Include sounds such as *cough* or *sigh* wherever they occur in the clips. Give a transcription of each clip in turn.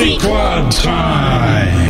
Club time.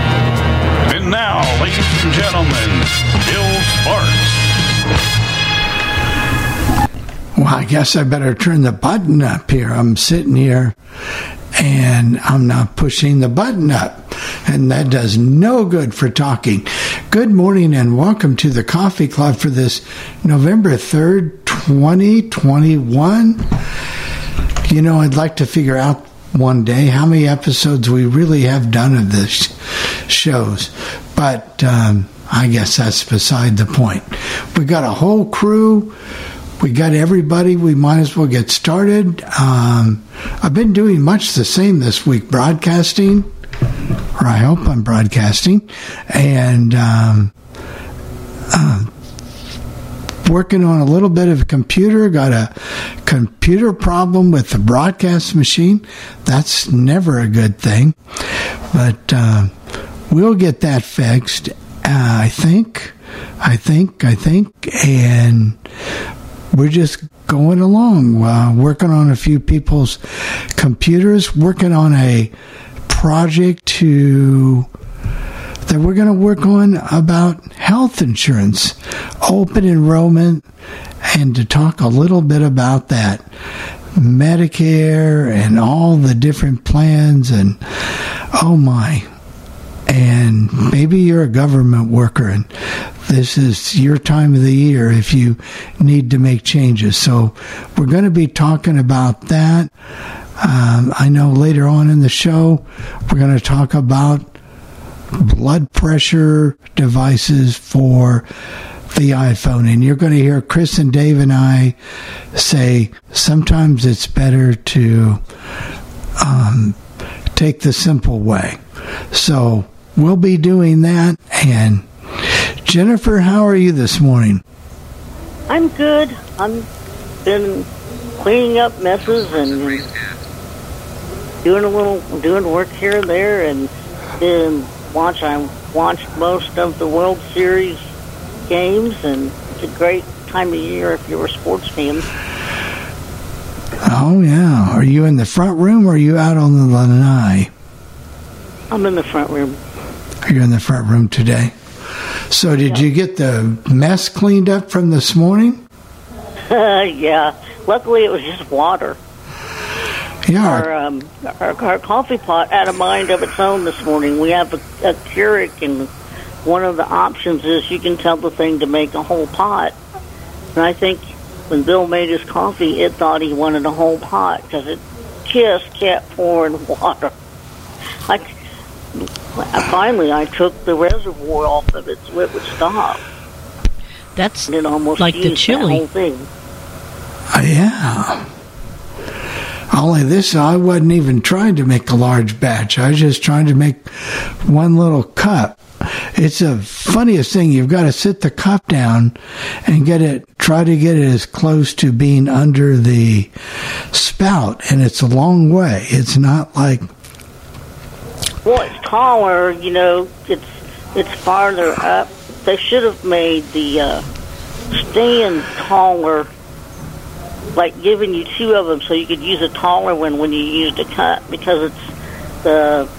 Now, ladies and gentlemen, Bill Sparks. Well, I guess I better turn the button up here. I'm sitting here and I'm not pushing the button up. And that does no good for talking. Good morning and welcome to the Coffee Club for this November 3rd, 2021. You know, I'd like to figure out one day how many episodes we really have done of this shows. But um, I guess that's beside the point. We got a whole crew we got everybody. We might as well get started. Um, I've been doing much the same this week, broadcasting, or I hope I'm broadcasting, and um, uh, working on a little bit of a computer. Got a computer problem with the broadcast machine. That's never a good thing, but uh, we'll get that fixed. Uh, I think. I think, I think, and we're just going along, uh, working on a few people's computers, working on a project to that we're going to work on about health insurance, open enrollment, and to talk a little bit about that. Medicare and all the different plans, and oh my, and maybe you're a government worker and this is your time of the year if you need to make changes. So we're going to be talking about that. Um, I know later on in the show, we're going to talk about blood pressure devices for the iPhone. And you're going to hear Chris and Dave and I say sometimes it's better to um, take the simple way. So we'll be doing that. And Jennifer, how are you this morning? I'm good. I'm been cleaning up messes and doing a little doing work here and there, and then watch. I watched most of the World Series games, and it's a great time of year if you're a sports fan. Oh yeah, are you in the front room or are you out on the lanai? I'm in the front room. You're in the front room today. So, did you get the mess cleaned up from this morning? *laughs* yeah. Luckily, it was just water. Yeah. Our, um, our our coffee pot had a mind of its own this morning. We have a, a Keurig, and one of the options is you can tell the thing to make a whole pot. And I think when Bill made his coffee, it thought he wanted a whole pot because it just kept pouring *laughs* water. I, finally, I took the reservoir off of it so it would stop. That's And it almost like the used chili. Whole thing. Uh, yeah. Only this, I wasn't even trying to make a large batch. I was just trying to make one little cup. It's the funniest thing. You've got to sit the cup down and get it, try to get it as close to being under the spout. And it's a long way. It's not like, Well, it's taller. You know, it's it's farther up. They should have made the uh, stand taller, like giving you two of them, so you could use a taller one when you used a cup, because it's the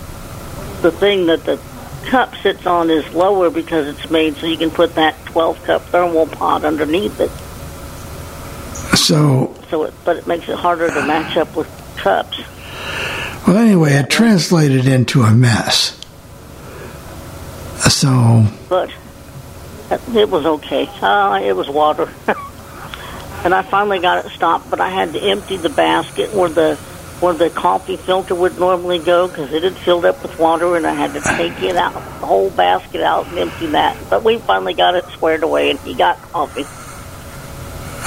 the thing that the cup sits on is lower because it's made so you can put that 12 cup thermal pot underneath it. so, So, it, but it makes it harder to match up with cups. Well, anyway, it translated into a mess. So, but it was okay. Uh, it was water. *laughs* and I finally got it stopped, but I had to empty the basket where the where the coffee filter would normally go because it had filled up with water, and I had to take it out, the whole basket out, and empty that. But we finally got it squared away, and he got coffee.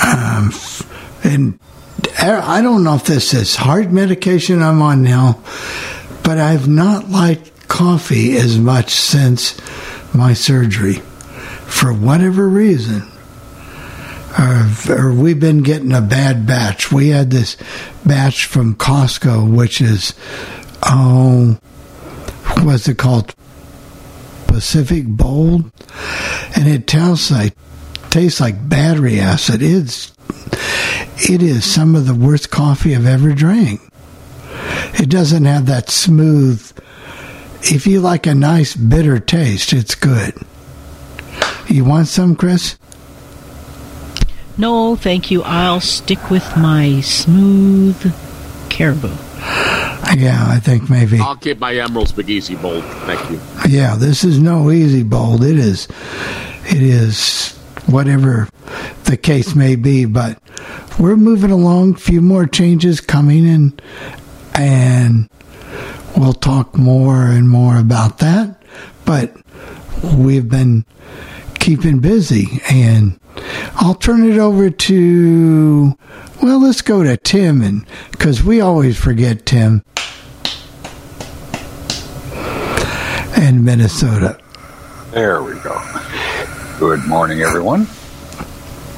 um, and I don't know if this is heart medication I'm on now, but I've not liked coffee as much since my surgery. For whatever reason, or, or we've been getting a bad batch. We had this batch from Costco, which is, oh, what's it called? Pacific Bold, and it tastes like tastes like battery acid. It's it is some of the worst coffee I've ever drank. It doesn't have that smooth. If you like a nice bitter taste, it's good. You want some, Chris? No, thank you. I'll stick with my smooth caribou. Yeah, I think maybe. I'll keep my Emeril's Big Easy Bold. Thank you. Yeah, this is no easy bold. It is, it is whatever the case may be. But we're moving along. A few more changes coming in, and we'll talk more and more about that. But we've been keeping busy, and I'll turn it over to. Well, let's go to Tim, and because we always forget Tim and Minnesota. There we go. Good morning, everyone.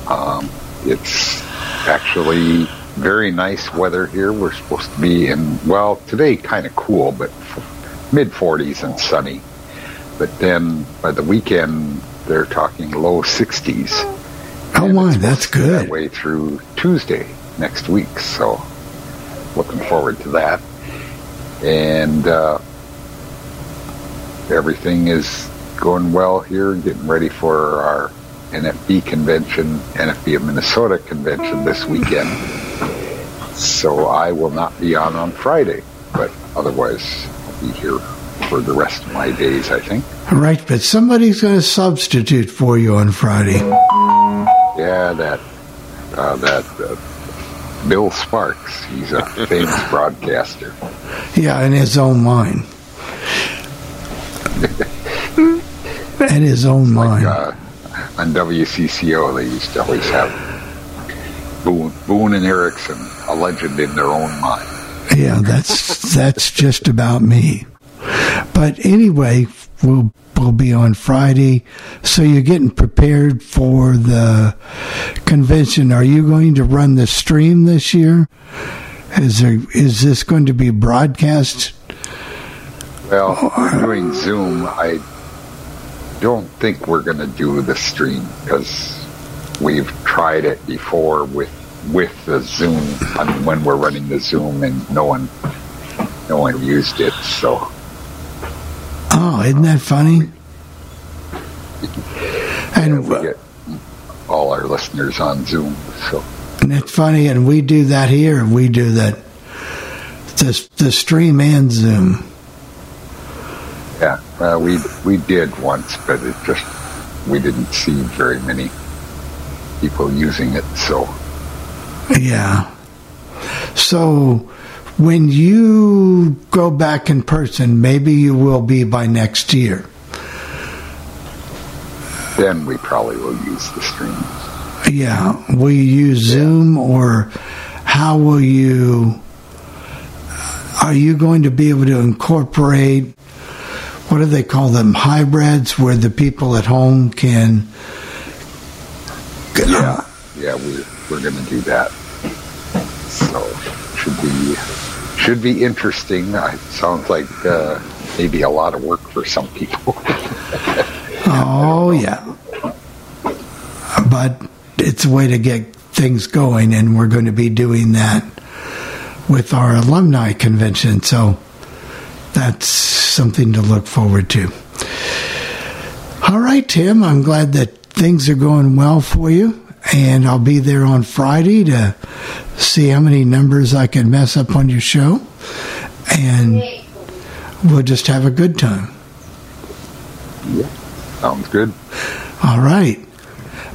Um, it's actually very nice weather here. We're supposed to be in, well, today kind of cool, but mid 40s and sunny. But then by the weekend, they're talking low 60s. Oh my, that's be That good. way through Tuesday next week. So looking forward to that. And uh, everything is going well here, getting ready for our NFB convention, NFB of Minnesota convention this weekend. So I will not be on on Friday, but otherwise I'll be here for the rest of my days, I think. Right, but somebody's going to substitute for you on Friday. Yeah, that uh, that uh, Bill Sparks. He's a *laughs* famous broadcaster. Yeah, in his own mind. *laughs* *laughs* in his own mind. Uh, on WCCO, they used to always have Boone, Boone and Erickson, a legend in their own mind. Yeah, that's that's just about me. But anyway, we'll we'll be on Friday. So you're getting prepared for the convention. Are you going to run the stream this year? Is there is this going to be broadcast? Well, we're doing Zoom. I don't think we're going to do the stream because we've tried it before with with the Zoom. I mean, when we're running the Zoom and no one no one used it. So Oh, isn't that funny? And we get all our listeners on Zoom. So and it's funny, and we do that here. We do that the the stream and Zoom. Yeah, uh, we we did once, but it just we didn't see very many people using it. So Yeah. So when you go back in person, maybe you will be by next year. then we probably will use the stream. Yeah. Will you use Zoom or how will you? Are you going to be able to incorporate? What do they call them? Hybrids, where the people at home can. Yeah, yeah, we we're going to do that. So should be should be interesting. It sounds like uh, maybe a lot of work for some people. *laughs* Oh yeah. But it's a way to get things going, and we're going to be doing that with our alumni convention. So that's something to look forward to. All right, Tim. I'm glad that things are going well for you, and I'll be there on Friday to see how many numbers I can mess up on your show, and we'll just have a good time. Yeah, sounds good. All right.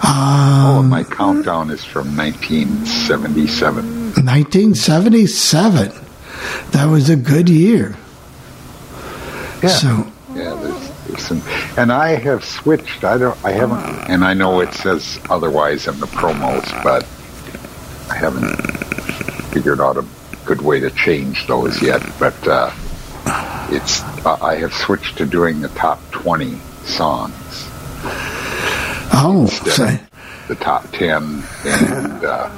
oh, Um, my countdown is from 1977. 1977. That was a good year. Yeah. So, Yeah, there's, there's some, and I have switched. I don't, I haven't, and I know it says otherwise in the promos, but I haven't figured out a good way to change those yet. But uh, it's, uh, I have switched to doing the top 20 songs, oh, say, the top 10, and uh,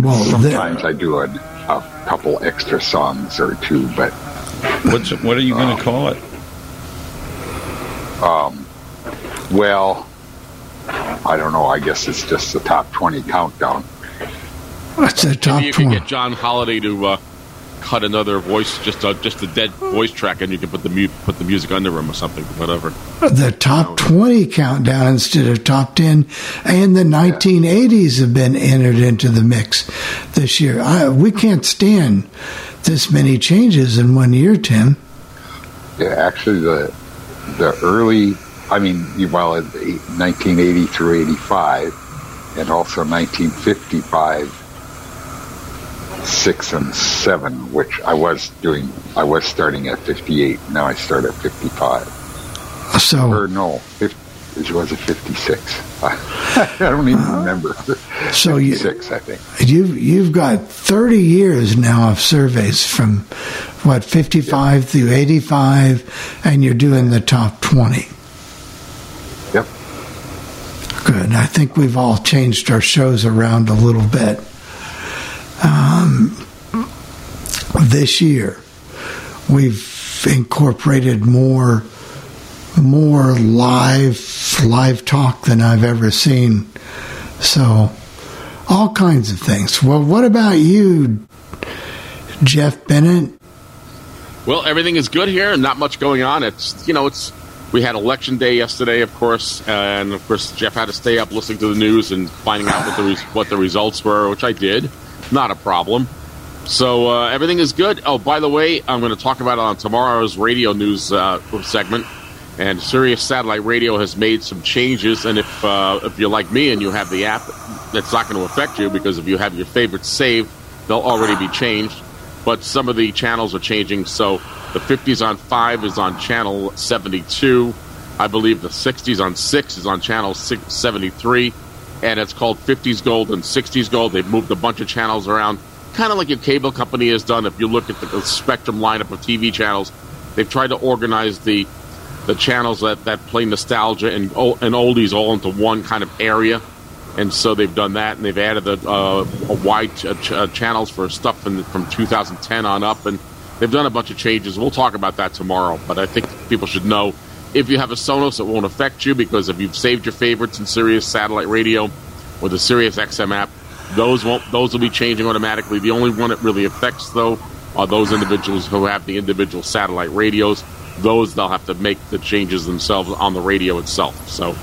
well, sometimes I do a, a couple extra songs or two, but What's what are you going to call it? Um, well, I don't know. I guess it's just the top 20 countdown. what's the top Maybe you can 20? get John Holiday to uh, cut another voice, just a, just a dead voice track, and you can put the mu- put the music under him or something, whatever. The top 20 countdown instead of top 10. And the 1980s have been entered into the mix this year. I, we can't stand this many changes in one year, Tim. Yeah, actually, the the early, I mean, you- well, in 1980 through 85, and also 1955, six and seven, which I was doing. I was starting at 58. Now I start at 55. So, Or no, 50, it was a 56. *laughs* I don't even remember. so you, 56, I think. You've you've got thirty years now of surveys from what fifty five through eighty five, and you're doing the top twenty. Yep. Good. I think we've all changed our shows around a little bit. Um, this year, we've incorporated more more live live talk than I've ever seen. So, all kinds of things. Well, what about you, Jeff Bennett? Well, everything is good here, and not much going on. It's you know, it's we had election day yesterday, of course, and of course Jeff had to stay up listening to the news and finding out what the what the results were, which I did. Not a problem. So uh, everything is good. Oh, by the way, I'm going to talk about it on tomorrow's radio news uh, segment. And Sirius Satellite Radio has made some changes, and if uh, if you're like me and you have the app, that's not going to affect you because if you have your favorites saved, they'll already be changed. But some of the channels are changing. So the 50s on five is on channel 72. I believe the 60s on six is on channel 73, and it's called 50s Gold and 60s Gold. They've moved a bunch of channels around, kind of like your cable company has done. If you look at the, the Spectrum lineup of TV channels, they've tried to organize the the channels that, that play nostalgia and and oldies all into one kind of area, and so they've done that, and they've added a, uh, a wide ch- uh, channels for stuff from 2010 on up, and they've done a bunch of changes. We'll talk about that tomorrow, but I think people should know if you have a Sonos, it won't affect you because if you've saved your favorites in Sirius satellite radio or the Sirius XM app, those won't those will be changing automatically. The only one it really affects though are those individuals who have the individual satellite radios. Those they'll have to make the changes themselves on the radio itself. So,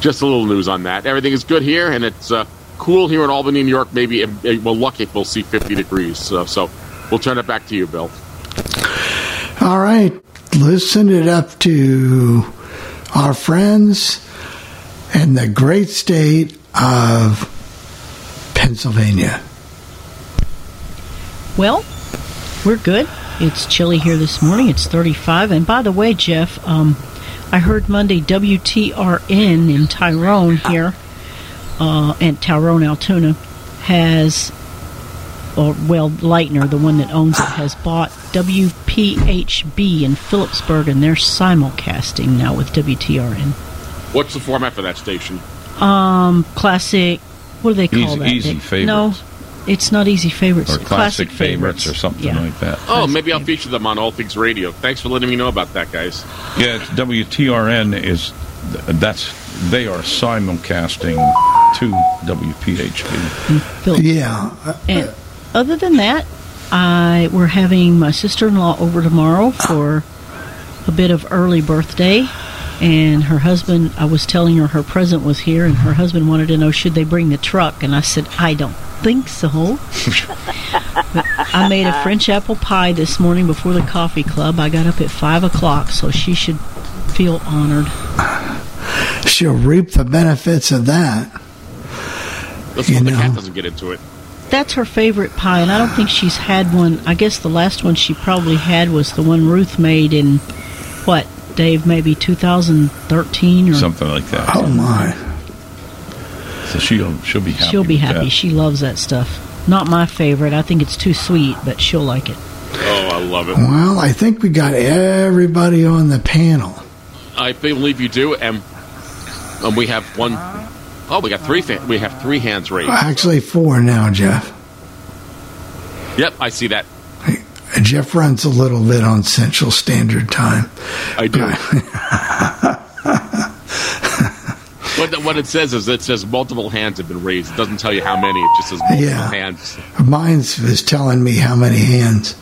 just a little news on that. Everything is good here, and it's uh, cool here in Albany, New York. Maybe we're lucky if we'll see 50 degrees. So, so we'll turn it back to you, Bill. All right, listen it up to our friends in the great state of Pennsylvania. Well, we're good. It's chilly here this morning. It's 35. And by the way, Jeff, um, I heard Monday WTRN in Tyrone here, uh, and Tyrone, Altoona, has, or well, Lightner, the one that owns it, has bought WPHB in Philipsburg, and they're simulcasting now with WTRN. What's the format for that station? Um, classic. What do they call Easy- that? easy Dick? favorites. No, it's not easy favorites. or classic, favorites, or something Yeah. like that. Oh, Classic maybe I'll favorite. feature them on All Things Radio. Thanks for letting me know about that, guys. Yeah, it's WTRN is that's they are simulcasting to WPHB. Yeah, And other than that, I we're having my sister-in-law over tomorrow for a bit of early birthday. And her husband, I was telling her her present was here, and her husband wanted to know should they bring the truck, and I said I don't think so. I made a French apple pie this morning before the coffee club. I got up at five o'clock, so she should feel honored. she'll reap the benefits of that. That's You when the cat doesn't get into it. That's her favorite pie, and I don't think she's had one. I guess the last one she probably had was the one Ruth made in what, Dave? Maybe 2013 or Something like that. Oh my! So she'll she'll be happy. she'll be happy. that. She loves that stuff. Not my favorite. I think it's too sweet, but she'll like it. Oh, I love it. Well, I think we got everybody on the panel. I believe you do, and and we have one oh we got three fa- we have three hands raised. Actually, four now, Jeff. Yep, I see that. Jeff runs a little bit on Central Standard Time. I do. *laughs* what, the- what it says is it says multiple hands have been raised. It doesn't tell you how many. It just says multiple Yeah. hands. Mine's is telling me how many hands,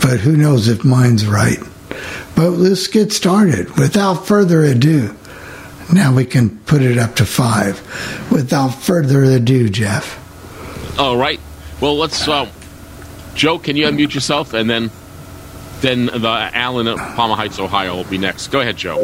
but who knows if mine's right. But let's get started. Without further ado, now we can put it up to five. Without further ado, Jeff. All right. Well, let's. Uh, Joe, can you unmute yourself, and then then the Allen of Parma Heights, Ohio, will be next. Go ahead, Joe.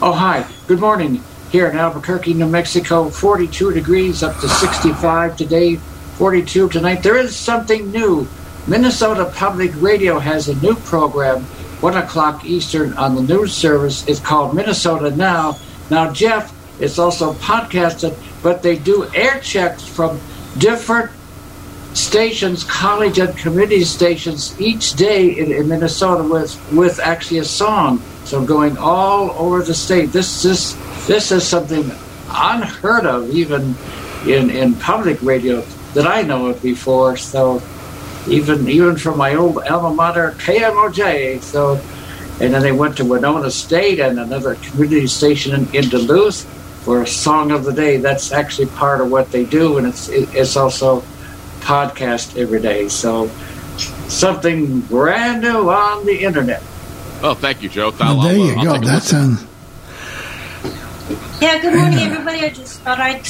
Oh, hi. Good morning. Here in Albuquerque, New Mexico, 42 degrees up to 65 today, 42 tonight. There is something new. Minnesota Public Radio has a new program, 1 o'clock Eastern on the news service. It's called Minnesota Now. Now, Jeff, it's also podcasted, but they do air checks from different stations, college and community stations each day in, in Minnesota with with actually a song. So going all over the state. This this this is something unheard of even in in public radio that I know of before. So even even from my old alma mater KMOJ. So and then they went to Winona State and another community station in, in Duluth for a song of the day. That's actually part of what they do, and it's it, it's also podcast every day. So something brand new on the internet. Oh, thank you, Joe. Well, there you I'll go. take a That sounds. Yeah, good morning, everybody. I just thought I'd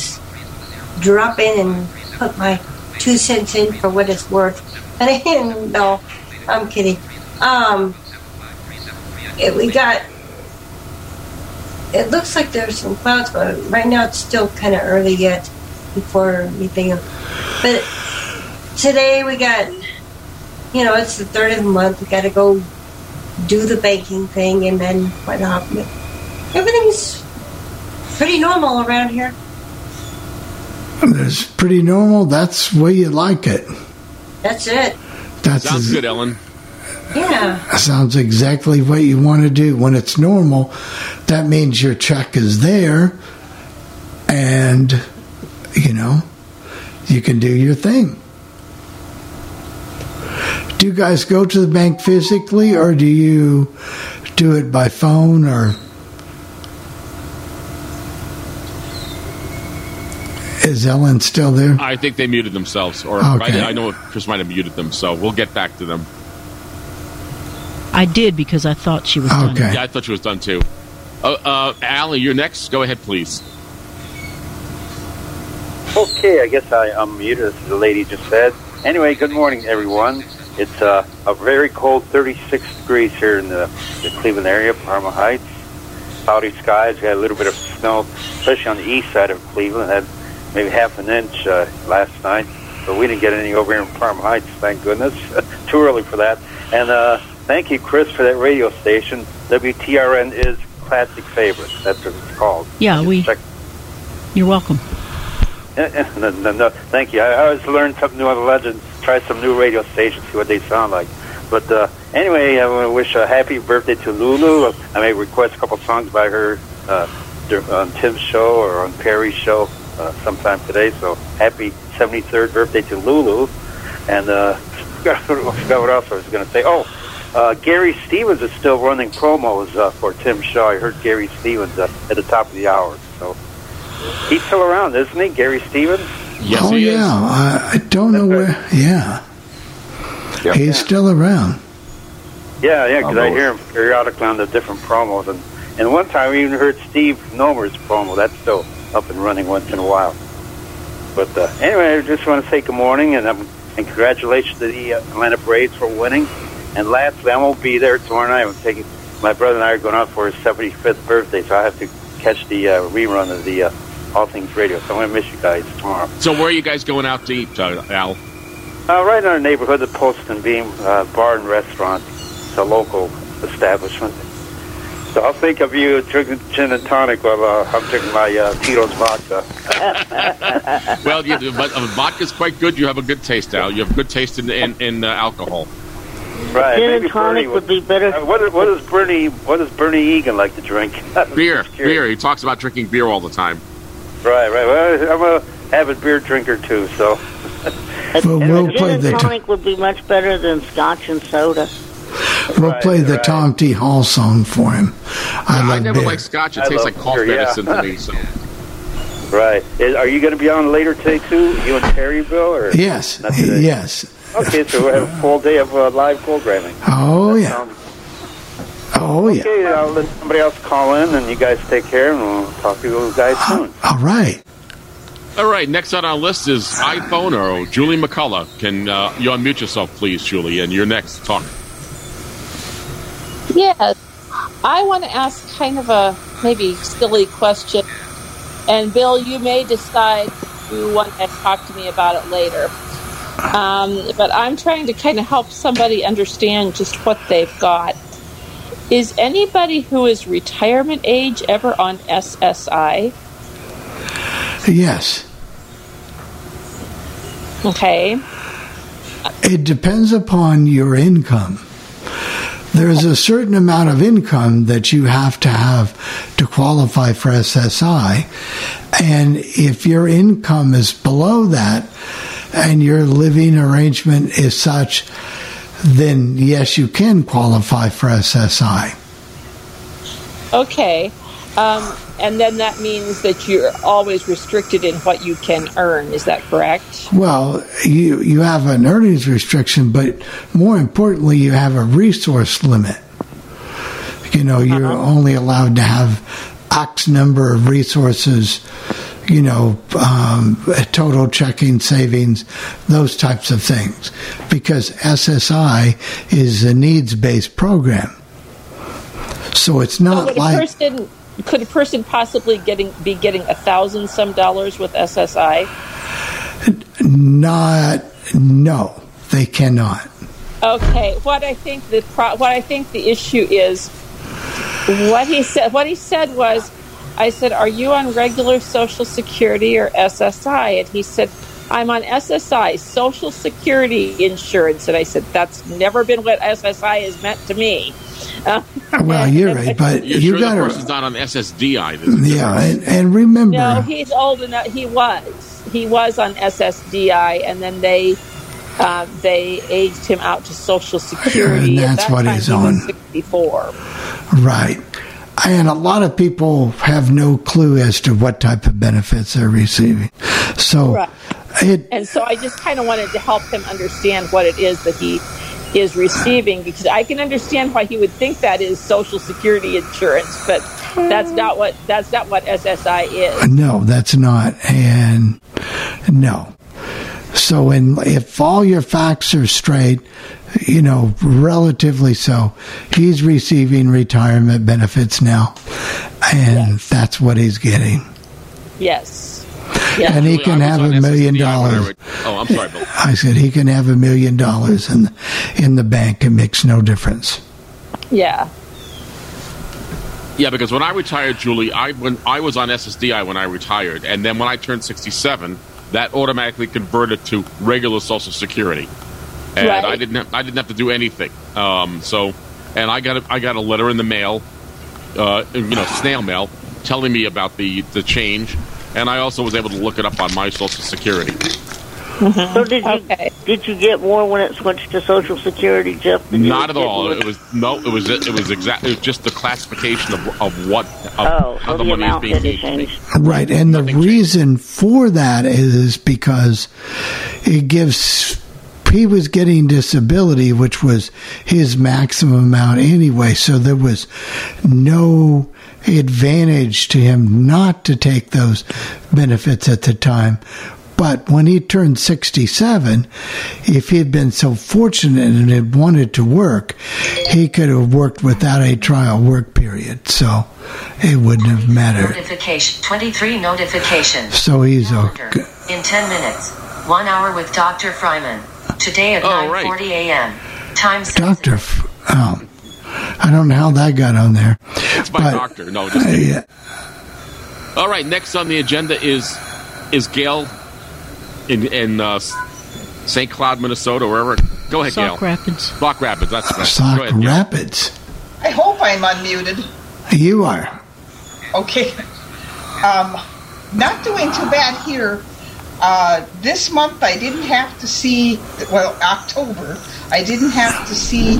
drop in and put my two cents in for what it's worth. *laughs* And no, I'm kidding. Um, it, we got. It looks like there's some clouds, but right now it's still kind of early yet before anything. But today we got, you know, it's the third of the month. We got to go do the banking thing and then whatnot. But everything's pretty normal around here. It's pretty normal. That's the way you like it. That's it. That's Sounds good, Ellen. Yeah. That sounds exactly what you want to do. When it's normal, that means your check is there and, you know, you can do your thing. Do you guys go to the bank physically or do you do it by phone or Is Ellen still there? I think they muted themselves, or Okay. I, I know Chris might have muted them, so we'll get back to them. I did because I thought she was done. Okay. Yeah, I thought she was done too. Uh, uh, Allie, you're next. Go ahead, please. Okay, I guess I, I'm muted, as the lady just said. Anyway, good morning, everyone. It's uh, a very cold 36 degrees here in the, the Cleveland area, Parma Heights. Cloudy skies, got a little bit of snow, especially on the east side of Cleveland. Had maybe half an inch uh, last night, but we didn't get any over here in Parma Heights, thank goodness. *laughs* Too early for that. And uh, thank you, Chris, for that radio station. WTRN is classic favorite. That's what it's called. Yeah, we. Check You're welcome. no, no, no, thank you. I, I always learn something new on the legends. Try some new radio stations, see what they sound like. But uh, anyway, I want to wish a happy birthday to Lulu. I may request a couple songs by her uh, on Tim's show or on Perry's show uh, sometime today. So happy 73rd birthday to Lulu. And uh, *laughs* I forgot what else I was going to say. Oh, uh, Gary Stevens is still running promos uh, for Tim's show. I heard Gary Stevens uh, at the top of the hour. So he's still around, isn't he, Gary Stevens? Yes, oh he yeah, is. I, I don't know where. Yeah, Yep. he's still around. Yeah, yeah, because I hear him periodically on the different promos, and and one time we even heard Steve Nomer's promo. That's still up and running once in a while. But uh, anyway, I just want to say good morning and um, and congratulations to the uh, Atlanta Braves for winning. And lastly, I won't be there tomorrow night. I'm taking my brother and I are going out for his 75th birthday, so I have to catch the uh, rerun of the uh, All Things Radio. So I'm going to miss you guys tomorrow. So, where are you guys going out to eat, uh, Al? Uh, right in our neighborhood, the Post and Beam uh, Bar and Restaurant. It's a local establishment. So I'll think of you drinking gin and tonic while uh, I'm drinking my uh, Tito's vodka. *laughs* Well, you, but uh, vodka's quite good. You have a good taste, Al. You have good taste in in, in uh, alcohol. Right. Gin maybe and tonic Bernie would be better. Uh, what, what does Bernie What does Bernie Egan like to drink? *laughs* Beer, beer. He talks about drinking beer all the time. Right, right. Well, I'm a avid beer drinker too, so A, Well, and we'll a play gin the and t- tonic would be much better than scotch and soda. We'll Right, play the right. Tom T. Hall song for him. I I never beer. like scotch. It I tastes like cough beer, yeah. medicine to me. So, *laughs* right. Is, are you going to be on later today too? You and Terryville, or Yes, Not yes. Okay, so we'll have a full day of uh, live programming. Oh yeah, Sounds oh yeah. Okay, I'll let somebody else call in, and you guys take care, and we'll talk to you guys soon. *gasps* All right. all right. Next on our list is iPhone or Julie McCullough. Can uh, you unmute yourself, please, Julie? And you're next. Talk. Yes. I want to ask kind of a maybe silly question. And Bill, you may decide you want to talk to me about it later. Um, but I'm trying to kind of help somebody understand just what they've got. Is anybody who is retirement age ever on SSI? Yes. Okay. It depends upon your income. There's a certain amount of income that you have to have to qualify for SSI. And if your income is below that and your living arrangement is such, then yes, you can qualify for SSI. Okay. Um, and then that means that you're always restricted in what you can earn. Is that correct? Well, you you have an earnings restriction, but more importantly, you have a resource limit. You know, you're only allowed to have X number of resources. You know, um, total checking savings, those types of things, because SSI is a needs based program. So it's So not a like person could a person possibly getting be getting a thousand some dollars with SSI? not no, they cannot. Okay, what I think the pro- what I think the issue is what he said. What he said was, I said, "Are you on regular Social Security or SSI?" And he said, "I'm on SSI, Social Security insurance." And I said, "That's never been what SSI has meant to me." Uh, Well, you're *laughs* right, but You're you sure got the to person's not on SSDI? There's Yeah, and, and remember, No, he's old enough. He was. He was on SSDI, and then they uh, they aged him out to Social Security. And At that's that what he's on. Sixty-four. right? And a lot of people have no clue as to what type of benefits they're receiving. So Right. it And so I just kind of wanted to help him understand what it is that he is receiving because I can understand why he would think that is Social Security insurance, but that's not what that's not what SSI is. No, that's not. And no. So, in, if all your facts are straight, you know, relatively so, he's receiving retirement benefits now. And that's what he's getting. Yes. Yeah. And he Actually, can have a million SSDI when I dollars. Oh, I'm sorry, Bill. I said he can have a million dollars in in the bank. It makes no difference. Yeah. Yeah, because when I retired, Julie, I when I was on SSDI when I retired, and then when I turned 67, that automatically converted to regular Social Security, and Right. I didn't have, I didn't have to do anything. Um, so, and I got a, I got a letter in the mail, uh, you know, snail mail, telling me about the the change, and I also was able to look it up on my Social Security. Mm-hmm. So did you Okay. did you get more when it switched to Social Security, Jeff? than you Not at all. It was no. It was it was exactly it was just the classification of of what of oh, how so the the money is amount being didn't paid to Right, and the Nothing changed. reason for that is because it gives he was getting disability, which was his maximum amount anyway. So there was no advantage to him not to take those benefits at the time. But when he turned 67, if he had been so fortunate and had wanted to work, he could have worked without a trial work period. So it wouldn't have mattered. Notification. 23 notifications. So he's Calendar. okay. In 10 minutes. One hour with Dr. Fryman. Today at Oh, right. 9.40 a.m. Time Doctor, F- oh, I don't know how that got on there. It's my But- doctor. No, just Uh, kidding. yeah, All right, next on the agenda is is Gail in in uh, St. Cloud, Minnesota, wherever. Go ahead, Sauk Gail. Rapids. Rock Rapids. That's right. Sauk Go ahead, Gail. Rapids. I hope I'm unmuted. You are. Okay. Um, not doing too bad here. Uh, this month I didn't have to see, well, October, I didn't have to see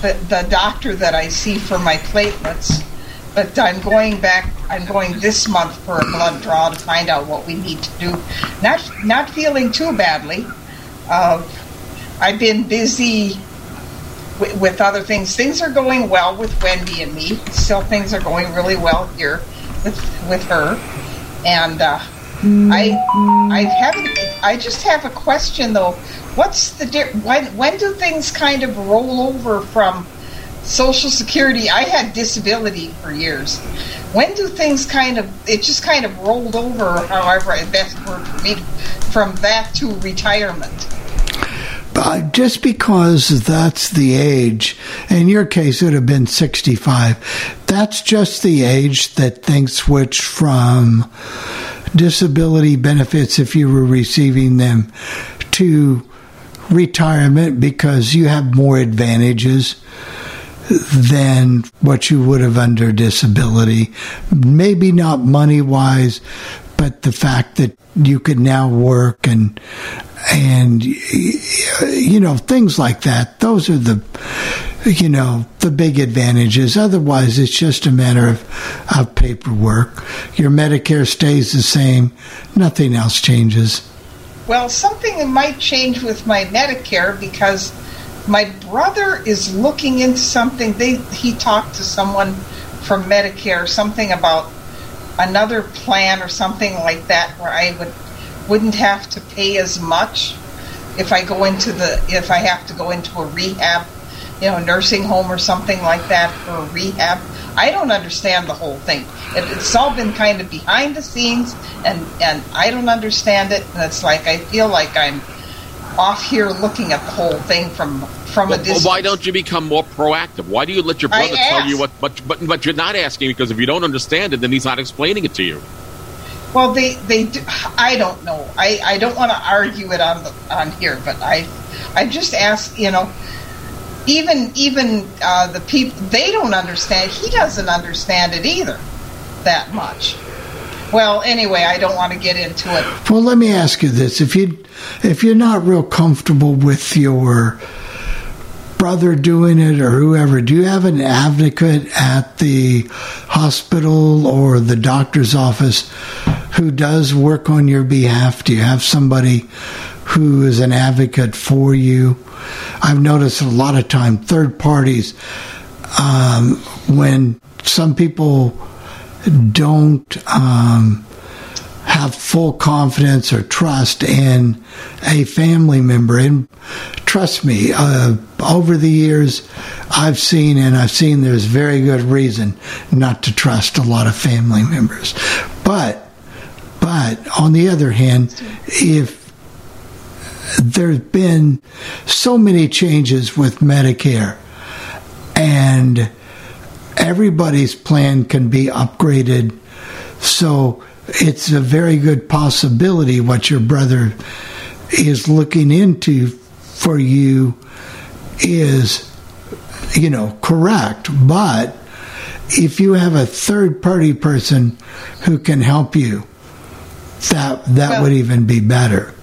the, the doctor that I see for my platelets. But I'm going back, I'm going this month for a blood draw to find out what we need to do. Not, not feeling too badly. Uh, I've been busy with, with other things. Things are going well with Wendy and me. Still, things are going really well here with with her. And uh, I I haven't. I just have a question though. What's the di- when when do things kind of roll over from Social Security? I had disability for years. When do things kind of it just kind of rolled over? However, best word for me from that to retirement. Uh, just because that's the age, in your case, it would have been 65. That's just the age that things switch from disability benefits if you were receiving them to retirement because you have more advantages than what you would have under disability. Maybe not money wise, but the fact that you could now work and and you know things like that. Those are the you know the big advantages. Otherwise, it's just a matter of of paperwork. Your Medicare stays the same. Nothing else changes. Well, something might change with my Medicare because my brother is looking into something. They he talked to someone from Medicare, something about another plan or something like that, where I would wouldn't have to pay as much if I go into the if I have to go into a rehab, you know, nursing home or something like that for a rehab. I don't understand the whole thing. It, it's all been kind of behind the scenes, and and I don't understand it. And it's like I feel like I'm off here looking at the whole thing from from a Well, distance. why don't you become more proactive? Why do you let your brother tell you what? But but but you're not asking because if you don't understand it, then he's not explaining it to you. Well, they they do, I don't know. I, I don't want to argue it on the on here, but I I just ask you know. Even even uh, the people they don't understand. He doesn't understand it either that much. Well, anyway, I don't want to get into it. Well, let me ask you this: if you if you're not real comfortable with your brother doing it or whoever, do you have an advocate at the hospital or the doctor's office who does work on your behalf? Do you have somebody who is an advocate for you? I've noticed a lot of time third parties um, when some people don't um, have full confidence or trust in a family member. And trust me, uh, over the years, I've seen and I've seen there's very good reason not to trust a lot of family members. But, but on the other hand, if there's been so many changes with Medicare and everybody's plan can be upgraded. So it's a very good possibility what your brother is looking into for you is, you know, correct. But if you have a third party person who can help you, that that Well- would even be better.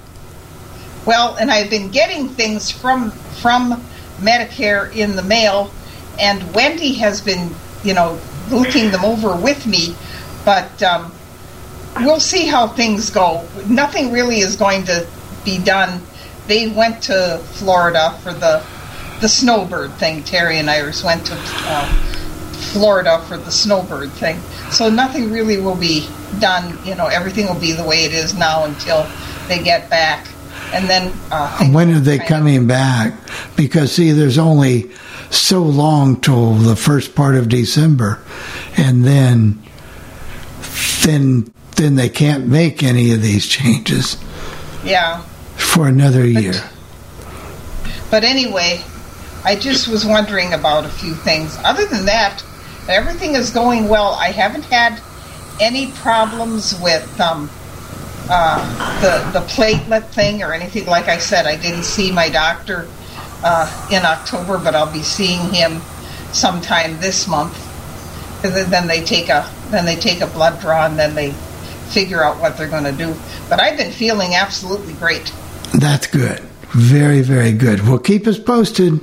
Well, and I've been getting things from from Medicare in the mail, and Wendy has been, you know, looking them over with me. But um, we'll see how things go. Nothing really is going to be done. They went to Florida for the the snowbird thing. Terry and Iris went to uh, Florida for the snowbird thing. So nothing really will be done. You know, everything will be the way it is now until they get back. And then uh, When are they kind of- coming back? Because see, there's only so long till the first part of December, and then then then they can't make any of these changes Yeah. for another year. But anyway, I just was wondering about a few things. Other than that, everything is going well. I haven't had any problems with um, uh, the the platelet thing or anything. Like I said, I didn't see my doctor uh, in October, but I'll be seeing him sometime this month. Then- then they take a then they take a blood draw and then they figure out what they're going to do. But I've been feeling absolutely great. That's good. Very, very good. Well, keep us posted.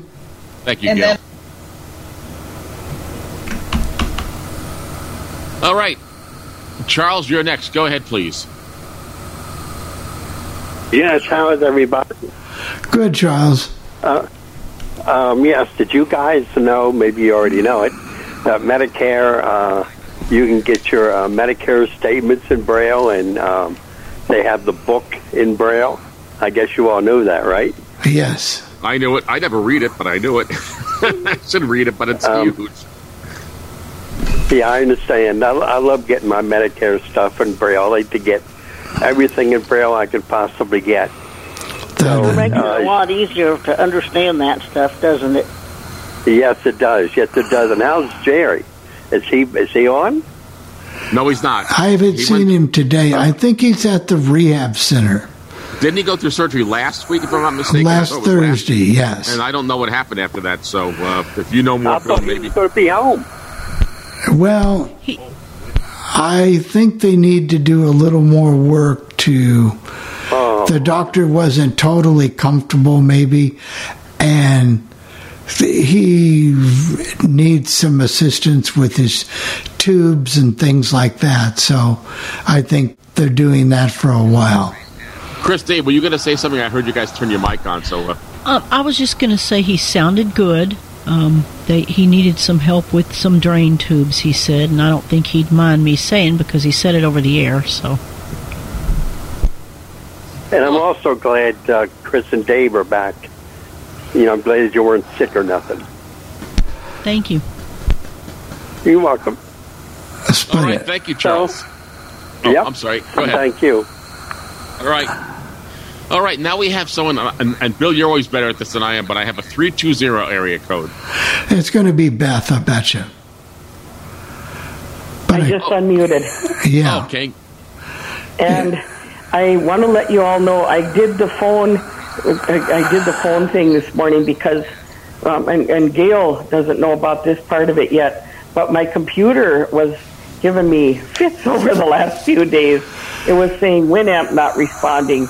Thank you, And Gail. then All right. Charles, you're next. Go ahead, please. Yes, how is everybody? Good, Charles. Uh, um, yes, did you guys know, maybe you already know it, that Medicare, uh, you can get your uh, Medicare statements in Braille and um, they have the book in Braille? I guess you all know that, right? Yes. I knew it. I never read it, but I knew it. *laughs* I should read it, but it's Um, huge. Yeah, I understand. I, I love getting my Medicare stuff in Braille. I like to get everything in Braille I could possibly get. It makes it uh, a lot easier to understand that stuff, doesn't it? Yes, it does. Yes, it does. And how's Jerry? Is he is he on? No, he's not. I haven't He seen him today. I think he's at the rehab center. Didn't he go through surgery last week, if I'm not mistaken? Last thought it was last- Thursday, yes. And I don't know what happened after that, so uh, if you know more, I Phil, thought he maybe. was going to be home. Well, I think they need to do a little more work to. Oh. The doctor wasn't totally comfortable, maybe, and he needs some assistance with his tubes and things like that. So I think they're doing that for a while. Chris, Dave, were you going to say something? I heard you guys turn your mic on, so uh, Um, I was just going to say he sounded good. Um, they, he needed some help with some drain tubes, he said, and I don't think he'd mind me saying because he said it over the air. So And I'm also glad uh, Chris and Dave are back. You know, I'm glad you weren't sick or nothing. thank you. You're welcome. all right. Thank you, Charles. Oh, Yep. I'm sorry. Go ahead. Thank you. All right. All right. Now we have someone, uh, and, and Bill, you're always better at this than I am, but I have a 320 area code. It's going to be Beth, I bet you. I just unmuted. Yeah. Okay. And I want to let you all know I did the phone. I, I did the phone thing this morning because, um, and, and Gail doesn't know about this part of it yet. But my computer was giving me fits *laughs* over the last few days. It was saying Winamp not responding,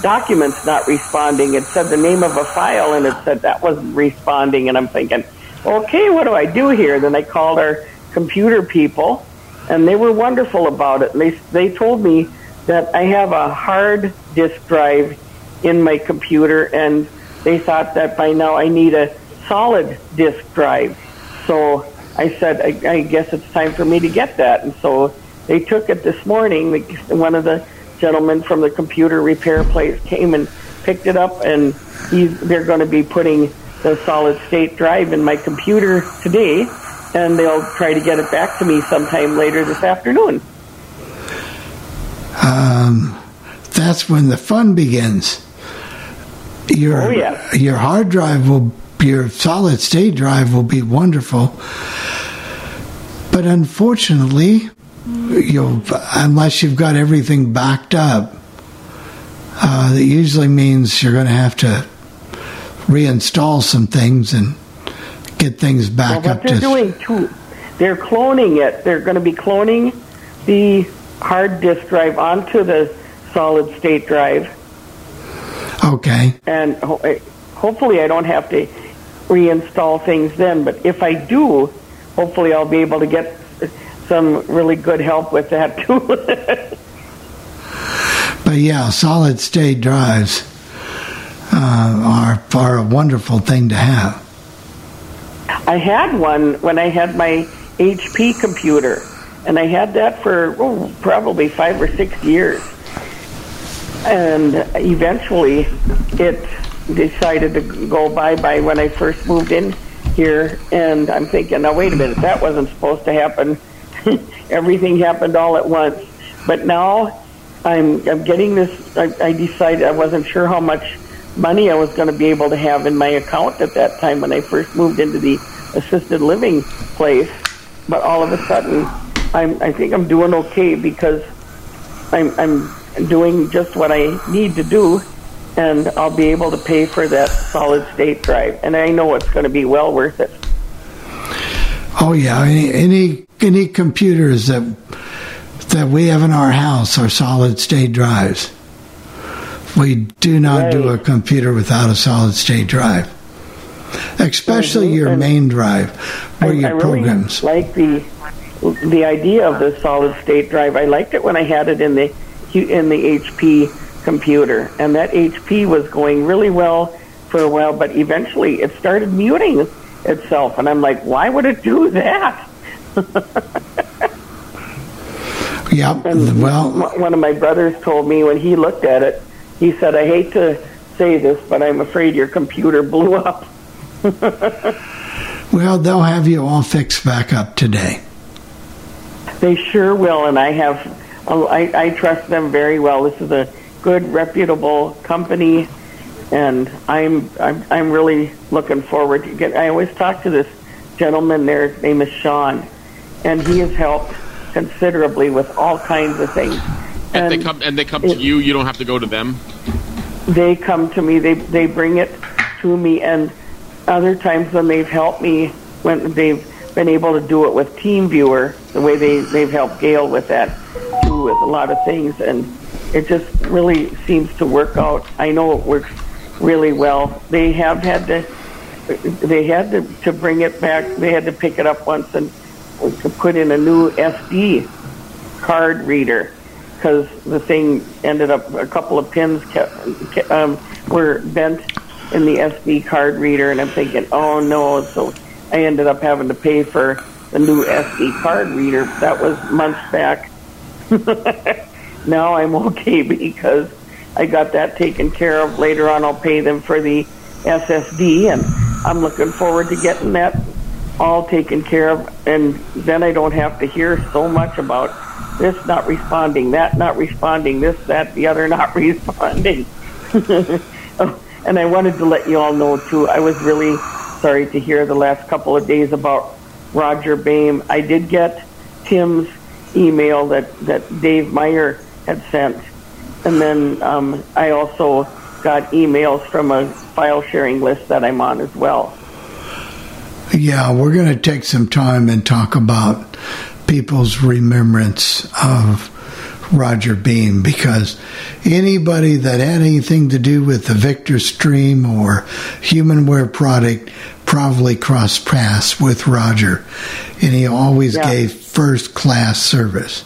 documents not responding. It said the name of a file, and it said that wasn't responding. And I'm thinking, okay, what do I do here? Then I called our computer people, and they were wonderful about it. They they told me that I have a hard disk drive in my computer, and they thought that by now I need a solid disk drive. So I said, I, I guess it's time for me to get that. And so they took it this morning. One of the gentlemen from the computer repair place came and picked it up, and he's, they're going to be putting the solid state drive in my computer today, and they'll try to get it back to me sometime later this afternoon. Um, that's when the fun begins. Your Oh, yeah. your hard drive will your solid state drive will be wonderful, but unfortunately, you'll unless you've got everything backed up, uh, that usually means you're going to have to reinstall some things and get things back well, up what they're to doing too, they're cloning it. They're going to be cloning the hard disk drive onto the solid state drive, okay. and ho- eh, hopefully I don't have to reinstall things then. But if I do, hopefully I'll be able to get some really good help with that too. *laughs* But yeah, solid state drives uh, are are a wonderful thing to have. I had one when I had my HP computer, and I had that for oh, probably five or six years. And eventually, it decided to go bye bye when I first moved in here. And I'm thinking, now wait a minute, that wasn't supposed to happen. *laughs* Everything happened all at once. But now I'm I'm getting this. I, I decided I wasn't sure how much money I was going to be able to have in my account at that time when I first moved into the assisted living place. But all of a sudden, I'm I think I'm doing okay because I'm I'm doing just what I need to do, and I'll be able to pay for that solid state drive, and I know it's going to be well worth it. Oh yeah, any any any computers that that we have in our house are solid state drives. We do not do a computer without a solid state drive, especially Mhm, your and main drive where I, your I really programs. like the the idea of the solid state drive. I liked it when I had it in the in the HP computer, and that HP was going really well for a while, but eventually it started muting itself, and I'm like, why would it do that? *laughs* Yep. well, One one of my brothers told me when he looked at it, he said, "I hate to say this, but I'm afraid your computer blew up." *laughs* Well, they'll have you all fixed back up today. They sure will, and I have, I, I trust them very well. This is a good, reputable company, and I'm, I'm, I'm really looking forward to get. I always talk to this gentleman there. His name is Sean, and he has helped considerably with all kinds of things. And, they come and they come to you. You don't have to go to them. they come to me they they bring it to me and other times when they've helped me when they've been able to do it with TeamViewer the way they they've helped Gail with that too with a lot of things and it just really seems to work out I know it works really well they have had to they had to to bring it back they had to pick it up once and to put in a new SD card reader because the thing ended up a couple of pins kept, um, were bent in the SD card reader, and I'm thinking, oh no! So I ended up having to pay for the new SD card reader. That was months back. *laughs* now I'm okay because I got that taken care of. Later on, I'll pay them for the SSD, and I'm looking forward to getting that all taken care of. And then I don't have to hear so much about this not responding, that not responding, this, that, the other not *laughs* responding. *laughs* And I wanted to let you all know too, I was really sorry to hear the last couple of days about Roger Bame. I did get Tim's email that, that Dave Meyer had sent. And then um, I also got emails from a file sharing list that I'm on as well. Yeah, we're going to take some time and talk about people's remembrance of Roger Beam because anybody that had anything to do with the Victor Stream or Humanware product probably crossed paths with Roger, and he always Yeah. gave first class service.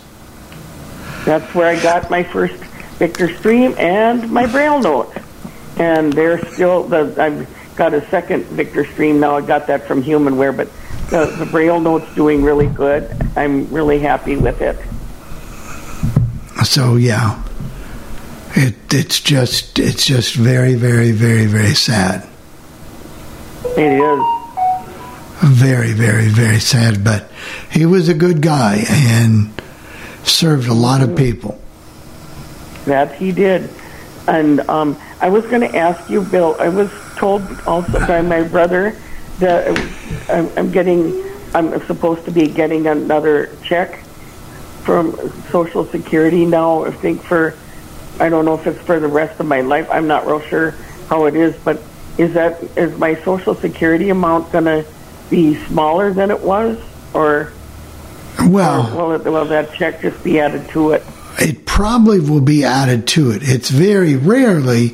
That's where I got my first Victor Stream and my Braille note. And they're still the I've got a second Victor Stream now. I got that from Humanware, but the, the Braille note's doing really good. I'm really happy with it. So yeah, it it's just it's just very very very very sad. It is. Very very very sad. But he was a good guy and served a lot of people. That he did. And um, I was going to ask you, Bill. I was told also by my brother that I'm, I'm getting, I'm supposed to be getting another check from Social Security now. I think for, I don't know if it's for the rest of my life. I'm not real sure how it is, but is that is my Social Security amount going to be smaller than it was, or Well, or will, it, will that check just be added to it? it probably will be added to it. It's very rarely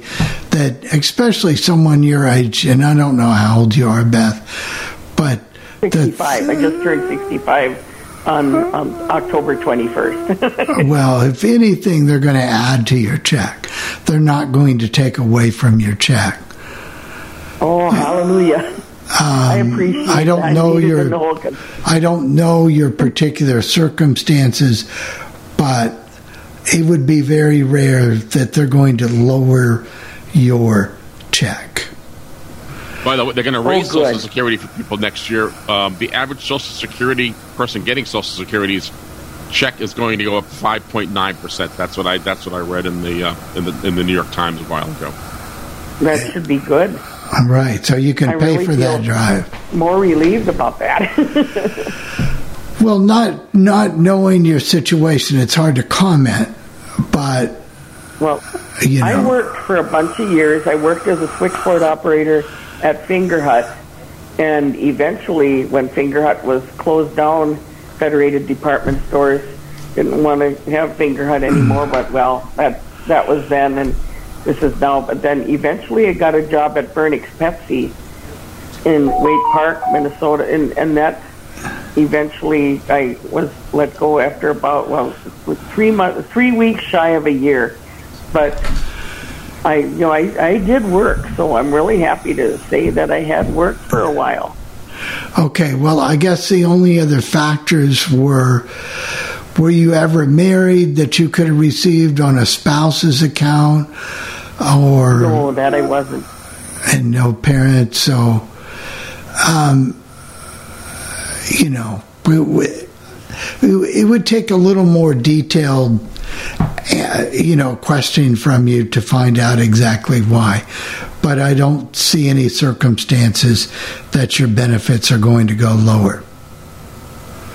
that, especially someone your age, and I don't know how old you are, Beth, but 65. I just turned 65 on um, October 21st. *laughs* well, if anything, they're going to add to your check. They're not going to take away from your check. oh, hallelujah. I appreciate Um, I don't that. know needed your- I don't know your particular circumstances, but it would be very rare that they're going to lower your check. By the way, they're going to Oh, raise good. Social Security for people next year. Um, the average Social Security person getting Social Security's check is going to go up 5.9 percent. That's what I that's what I read in the uh, in the in the New York Times a while ago. That should be good. All right, so you can I pay really for that drive. More relieved about that. *laughs* Well, not not knowing your situation, it's hard to comment. But well, you know, I worked for a bunch of years. I worked as a switchboard operator at Fingerhut, and eventually, when Fingerhut was closed down, Federated Department Stores didn't want to have Fingerhut anymore. but well, that that was then, and this is now. But then eventually, I got a job at Bernick's Pepsi in Waite Park, Minnesota, and and that eventually I was let go after about well three months, three weeks shy of a year. But I, you know, I, I did work, so I'm really happy to say that I had worked for a while. okay. Well, I guess the only other factors were: were you ever married that you could have received on a spouse's account, or No, that I wasn't. and no parents. So, um, you know, we, we, it would take a little more detailed, Uh, you know, questioning from you to find out exactly why. But I don't see any circumstances that your benefits are going to go lower.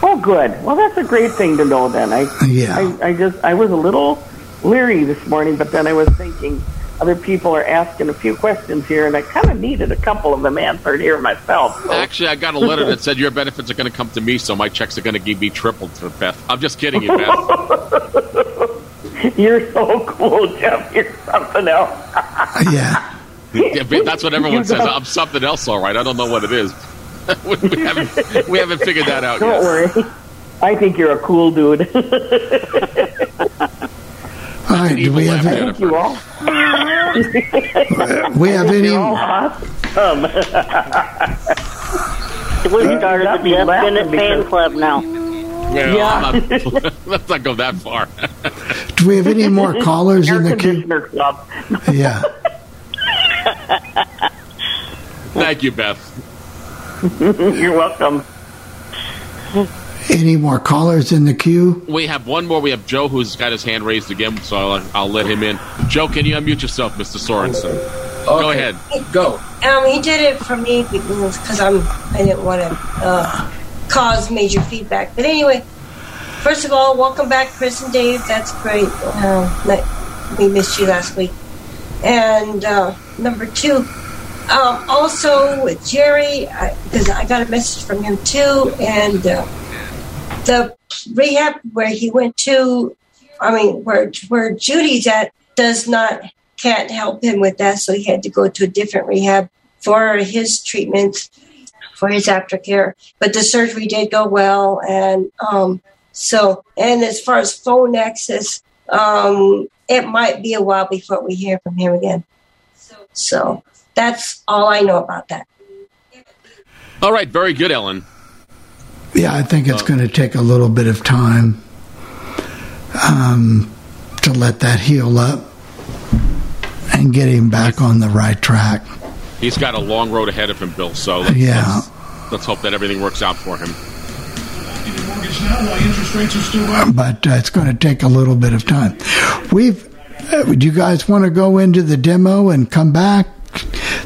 Oh, good. Well, that's a great thing to know. Then I, Yeah. I, I just I was a little leery this morning, but then I was thinking other people are asking a few questions here, and I kind of needed a couple of them answered here myself. so- Actually, I got a letter that said your benefits are going to come to me, so my checks are going to be tripled for Beth. I'm just kidding you, Beth. *laughs* *laughs* You're so cool, Jeff. You're something else. *laughs* Yeah. Yeah, that's what everyone says. I'm something else, all right. I don't know what it is. we, *laughs* we haven't we haven't figured that out Don't yet. worry. I think you're a cool dude. All right. Do we have Thank you all. we have any? You're awesome. We You started got the me Jeff laughing Bennett fan club now. Well, Yeah. I'm not- *laughs* let's not go that far. Do we have any more *laughs* callers in the queue? Club. Yeah. *laughs* Thank you, Beth. You're welcome. Any more callers in the queue? We have one more. We have Joe, who's got his hand raised again, so I'll, I'll let him in. Joe, can you unmute yourself, Mr. Sorensen? Go ahead. Go. Um, he did it for me because I'm I didn't want to uh, cause major feedback. But anyway, first of all, welcome back, Chris and Dave. That's great. That- we missed you last week. And uh, number two, um, also with Jerry, because I, got a message from him too, and uh, the rehab where he went to I mean, where where Judy's at does not can't help him with that, so he had to go to a different rehab for his treatments for his aftercare. But the surgery did go well, and um, so and as far as phone access, um, it might be a while before we hear from him again. So that's all I know about that. All right, very good, Ellen. Yeah, I think it's Uh, going to take a little bit of time um, to let that heal up and get him back on the right track. He's got a long road ahead of him, Bill. So let's, Yeah. let's, let's hope that everything works out for him. But uh, it's going to take a little bit of time. We've. Uh, would you guys want to go into the demo and come back?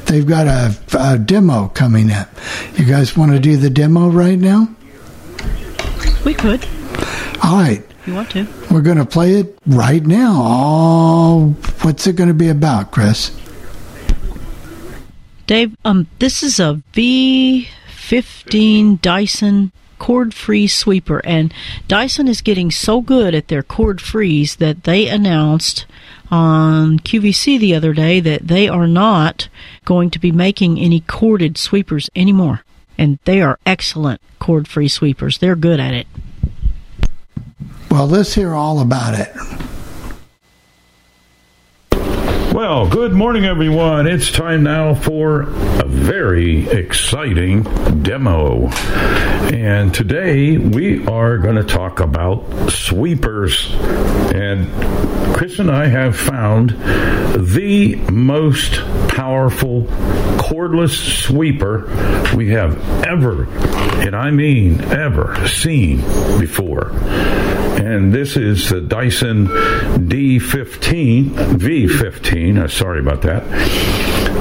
They've got a, a demo coming up. You guys want to do the demo right now? We could. All right. You want to. We're going to play it right now. Oh, what's it going to be about, Chris? Dave, um, this is a V15 Dyson cord free sweeper, and Dyson is getting so good at their cord frees that they announced on QVC the other day that they are not going to be making any corded sweepers anymore. And they are excellent cord free sweepers. They're good at it. Well, let's hear all about it. Well, good morning, everyone. It's time now for a very exciting demo. And today we are going to talk about sweepers. And Chris and I have found the most powerful cordless sweeper we have ever, and I mean ever, seen before. And this is the Dyson D15, V15. Uh, sorry about that.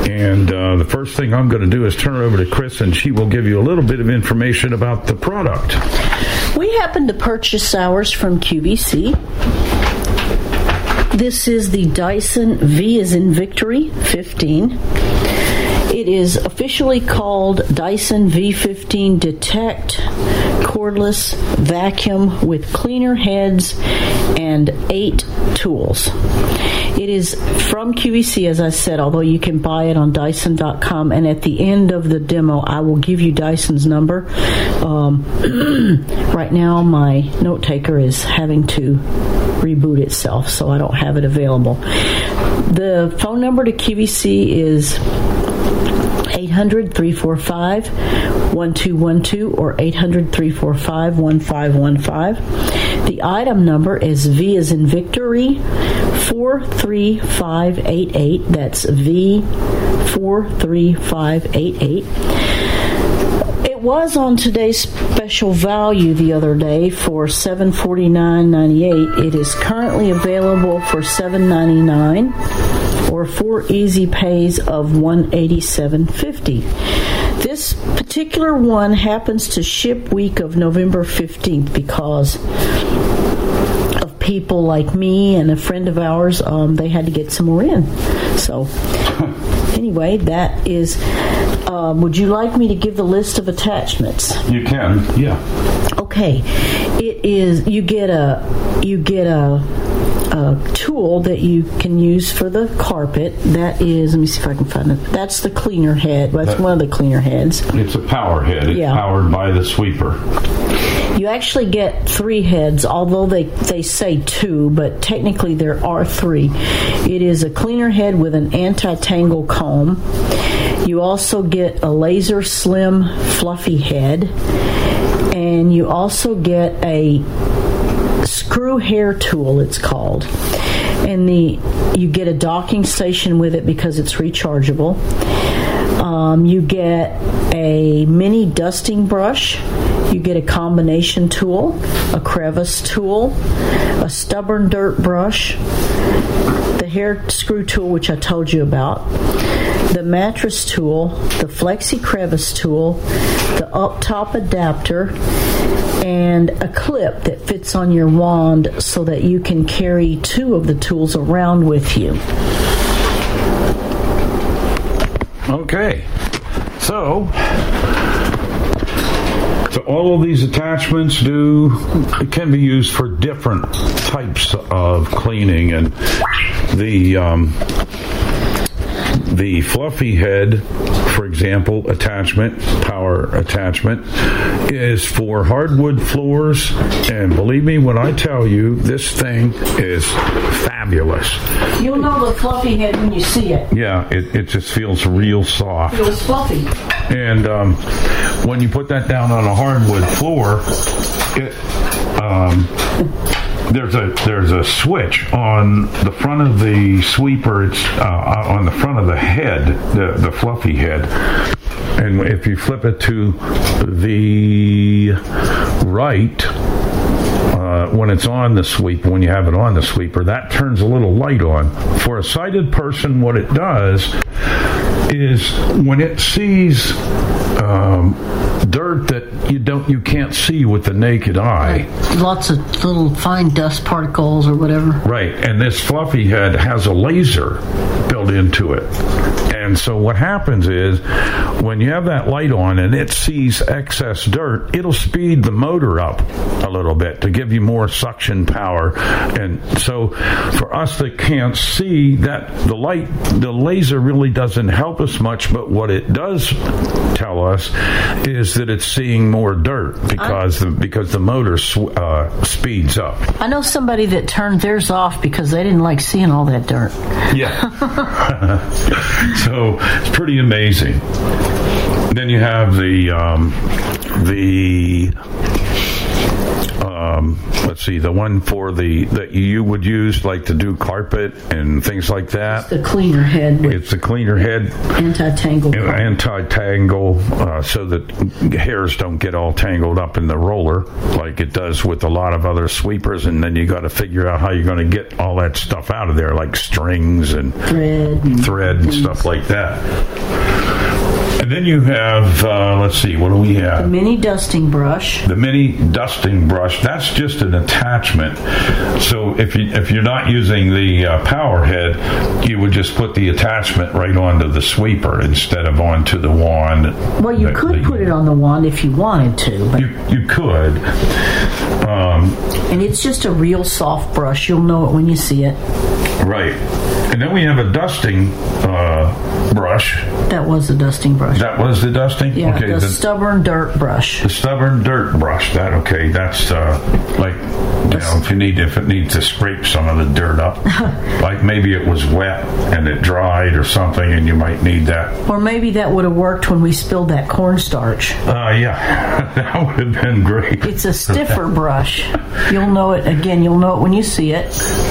And uh, the first thing I'm going to do is turn it over to Chris, and she will give you a little bit of information about the product. We happen to purchase ours from QVC. This is the Dyson V is in Victory 15. It is officially called Dyson V15 Detect Cordless Vacuum with cleaner heads and eight tools. It is from QVC, as I said, although you can buy it on Dyson.com. And at the end of the demo, I will give you Dyson's number. Um, *clears throat* right now, my note taker is having to reboot itself, so I don't have it available. The phone number to QVC is 800 345 1212 or 800 345 1515. The item number is V is in victory 43588. That's V 43588. It was on today's special value the other day for $749.98. It is currently available for $799 or four easy pays of $187.50. This particular one happens to ship week of November 15th because of people like me and a friend of ours. Um, they had to get some more in. So, *laughs* anyway, that is. Um, would you like me to give the list of attachments? You can, yeah. Okay, it is. You get a you get a, a tool that you can use for the carpet. That is. Let me see if I can find it. That's the cleaner head. That's That- one of the cleaner heads. It's a power head. It's Yeah. powered by the sweeper. You actually get three heads, although they, they say two, but technically there are three. It is a cleaner head with an anti tangle comb. You also get a laser slim fluffy head. And you also get a screw hair tool, it's called. And the you get a docking station with it because it's rechargeable. Um, you get a mini dusting brush. You get a combination tool, a crevice tool, a stubborn dirt brush, hair screw tool, which I told you about, the mattress tool, the flexi crevice tool, the up top adapter, and a clip that fits on your wand so that you can carry two of the tools around with you. Okay. So, to all of these attachments do can be used for different types of cleaning, and the um, the fluffy head, for example, attachment, power attachment, is for hardwood floors. And believe me when I tell you, this thing is fabulous. You'll know the fluffy head when you see it. Yeah, it, it just feels real soft. Feels fluffy. And um, when you put that down on a hardwood floor, it um, there's a there's a switch on the front of the sweeper. It's uh, on the front of the head, the the fluffy head. And if you flip it to the right, uh, when it's on the sweeper, when you have it on the sweeper, that turns a little light on. For a sighted person, what it does is when it sees um, dirt that you don't, you can't see with the naked eye. Lots of little fine dust particles or whatever. Right, and this fluffy head has a laser built into it. And so what happens is when you have that light on and it sees excess dirt, it'll speed the motor up a little bit to give you more suction power. And so for us that can't see that the light, the laser really doesn't help us much, but what it does tell us is that it's seeing more dirt because the, because the motor sw- uh, speeds up. I know somebody that turned theirs off because they didn't like seeing all that dirt. Yeah. *laughs* *laughs* so it's pretty amazing. Then you have the um, the um, let's see the one for the that you would use like to do carpet and things like that. The cleaner head It's the cleaner head anti-tangle. anti-tangle uh, so that hairs don't get all tangled up in the roller like it does with a lot of other sweepers and then you got to figure out how you're going to get all that stuff out of there like strings and thread and, thread and stuff like that and then you have uh, let's see what do we have The mini dusting brush. the mini dusting brush that's just an attachment so if you if you're not using the uh, power head you would just put the attachment right onto the sweeper instead of onto the wand Well, you that- could that put it on the wand if you wanted to, but you, you could um, and it's just a real soft brush. You'll know it when you see it. Right and then we have a dusting uh, brush That was the dusting brush. that was the dusting Yeah, okay the the, stubborn dirt brush. the stubborn dirt brush that okay that's uh, like you know if you need if it needs to scrape some of the dirt up *laughs* like maybe it was wet and it dried or something and you might need that Or maybe that would have worked when we spilled that cornstarch. uh, yeah *laughs* that would have been great It's a stiffer brush. You'll know it again. You'll know it when you see it.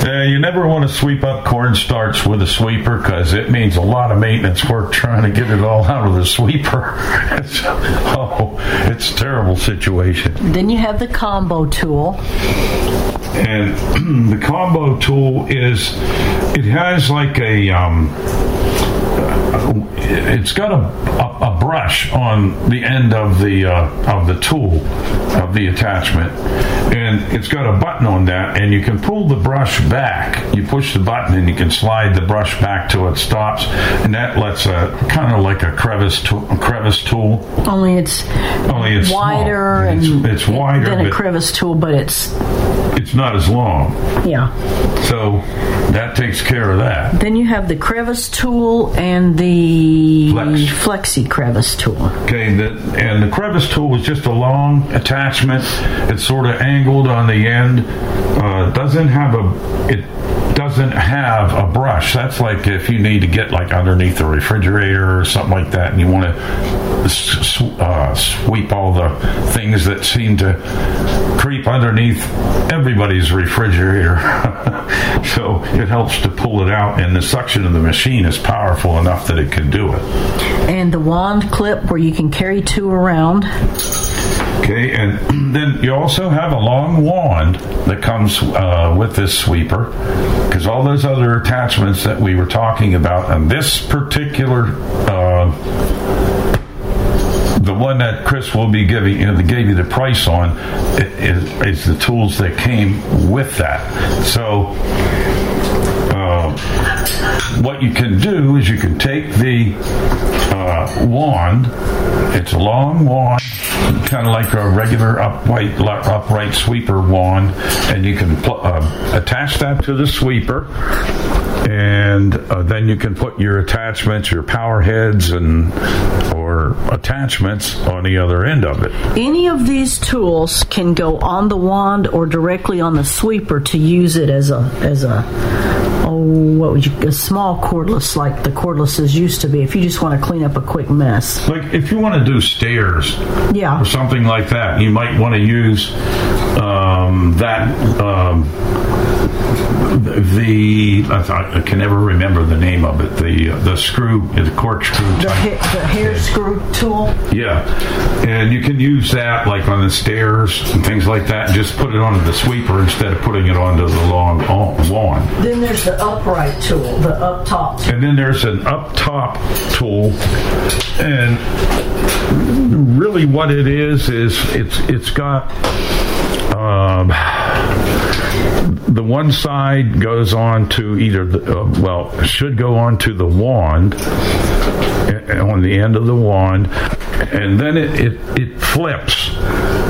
Uh, you never want to sweep up cornstarch with a sweeper because it means a lot of maintenance work trying to get it all out of the sweeper. *laughs* It's, oh, it's a terrible situation. Then you have the combo tool. And *clears throat* the combo tool is, it has like a, um, it's got a, a, a brush on the end of the uh, of the tool of the attachment, and it's got a button on that, and you can pull the brush back. You push the button, and you can slide the brush back till it stops, and that lets a kind of like a crevice tool, a crevice tool. Only it's Only it's wider and It's- it's wider, than a crevice tool, but it's It's not as long, yeah. so that takes care of that. Then you have the crevice tool and the flexi crevice tool. Okay, the, and the crevice tool is just a long attachment. It's sort of angled on the end. Uh, doesn't have a it doesn't have a brush. That's like if you need to get like underneath the refrigerator or something like that, and you want to uh, sweep all the things that seem to creep underneath everybody's refrigerator. *laughs* so it helps to pull it out, and the suction of the machine is powerful enough that it can do it. And the wand clip where you can carry two around. Okay, and *clears throat* then you also have a long wand that comes uh, with this sweeper because all those other attachments that we were talking about and this particular uh, the one that Chris will be giving, you know, that gave you the price on, is, is the tools that came with that. So, what you can do is you can take the uh, wand. It's a long wand, kind of like a regular upright upright sweeper wand, and you can pl- uh, attach that to the sweeper and uh, then you can put your attachments, your power heads, and or attachments on the other end of it. Any of these tools can go on the wand or directly on the sweeper to use it as a as a oh what would you a small cordless like the cordlesses used to be if you just want to clean up a quick mess. Like if you want to do stairs, yeah, or something like that, you might want to use um, that. Um, the I, I, can never remember the name of it. The uh, the screw, the corkscrew. The, ha- the hair screw tool. Yeah, and you can use that like on the stairs and things like that. And just put it onto the sweeper instead of putting it onto the long wand. Then there's the upright tool, the up top. And then there's an up top tool, and really what it is is it's it's got. Um, the one side goes on to either the, uh, well should go on to the wand uh, on the end of the wand and then it, it, it flips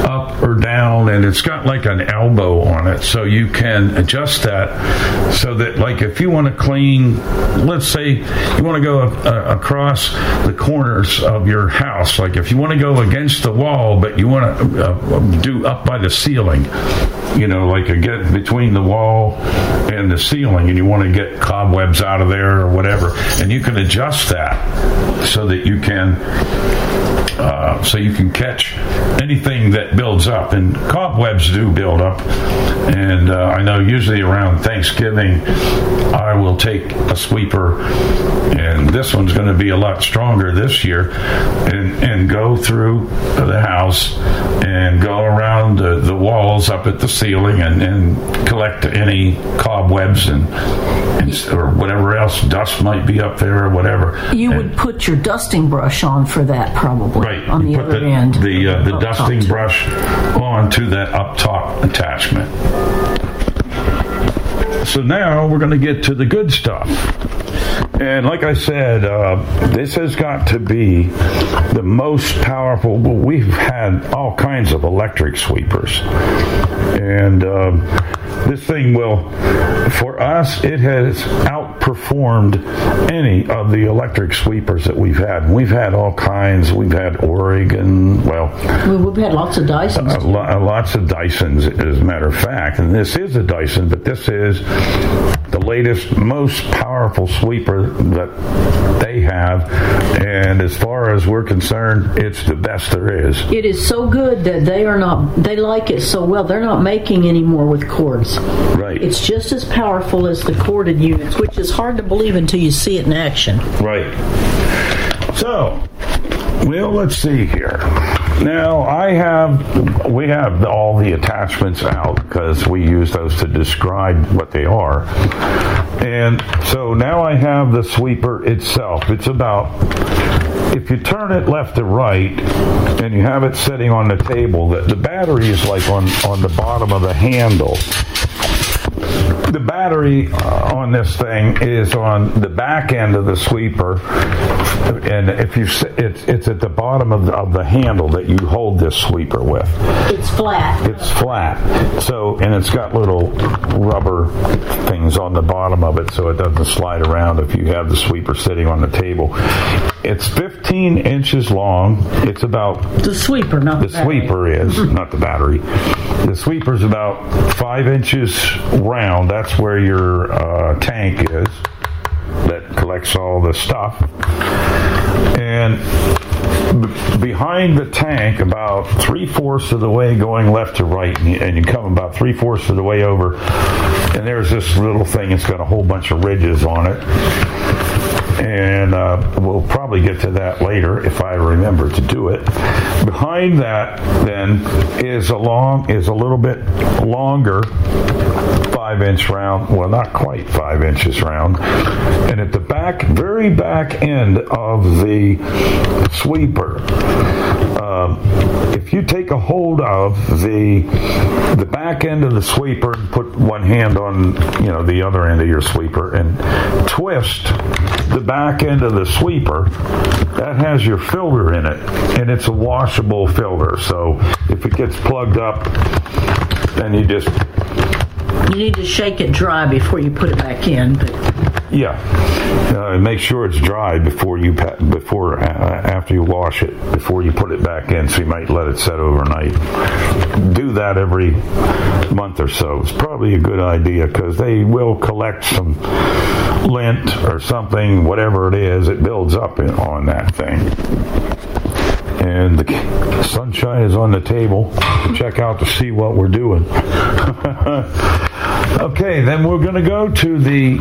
up or down and it's got like an elbow on it so you can adjust that so that like if you want to clean let's say you want to go uh, across the corners of your house like if you want to go against the wall but you want to uh, do up by the ceiling you know like a get between the wall and the ceiling and you want to get cobwebs out of there or whatever and you can adjust that so that you can uh, so you can catch anything that builds up. And cobwebs do build up. And uh, I know usually around Thanksgiving, I will take a sweeper, and this one's going to be a lot stronger this year, and, and go through the house and go around the, the walls up at the ceiling and, and collect any cobwebs and, and or whatever else dust might be up there or whatever. You and, would put your dusting brush on for that probably right, on the put other the, end. The, uh, the Up dusting top. brush onto that up top attachment. So now we're going to get to the good stuff. And like I said, uh, this has got to be the most powerful. well, We've had all kinds of electric sweepers. And um, this thing will, for us, it has outperformed any of the electric sweepers that we've had. We've had all kinds. We've had Oregon, well, We- We've had lots of Dysons. uh, lots of Dysons, as a matter of fact. And this is a Dyson, but this is the latest, most powerful sweeper that they have. And as far as we're concerned, it's the best there is. It is so good that they are not, they like it so well, they're not making anymore with cords. Right. It's just as powerful as the corded units, which is hard to believe until you see it in action. Right. So, well, let's see here. Now, I have, we have all the attachments out because we use those to describe what they are. And so now I have the sweeper itself. It's about, if you turn it left to right and you have it sitting on the table, the, the battery is like on, on the bottom of the handle the battery on this thing is on the back end of the sweeper, and if you it's it's at the bottom of the, of the handle that you hold this sweeper with. It's flat. It's flat, so and it's got little rubber things on the bottom of it, so it doesn't slide around if you have the sweeper sitting on the table. It's 15 inches long. It's about the sweeper, not the the sweeper is not the battery. The sweeper's about five inches round. That's where your uh, tank is that collects all the stuff. And b- behind the tank, about three fourths of the way going left to right, and you, and you come about three fourths of the way over, and there's this little thing. It's got a whole bunch of ridges on it and uh, we'll probably get to that later if I remember to do it. Behind that, then, is a long is a little bit longer five inch round, well, not quite five inches round. And at the back, very back end of the sweeper, um, if you take a hold of the the back end of the sweeper and put one hand on you know the other end of your sweeper and twist the back end of the sweeper, that has your filter in it, and it's a washable filter. So if it gets plugged up, then you just You need to shake it dry before you put it back in. But yeah, uh, make sure it's dry before you pa- before uh, after you wash it before you put it back in. So you might let it set overnight. Do that every month or so. It's probably a good idea because they will collect some lint or something, whatever it is. It builds up in, on that thing. And the sunshine is on the table. Check out to see what we're doing. *laughs* okay, then we're going to go to the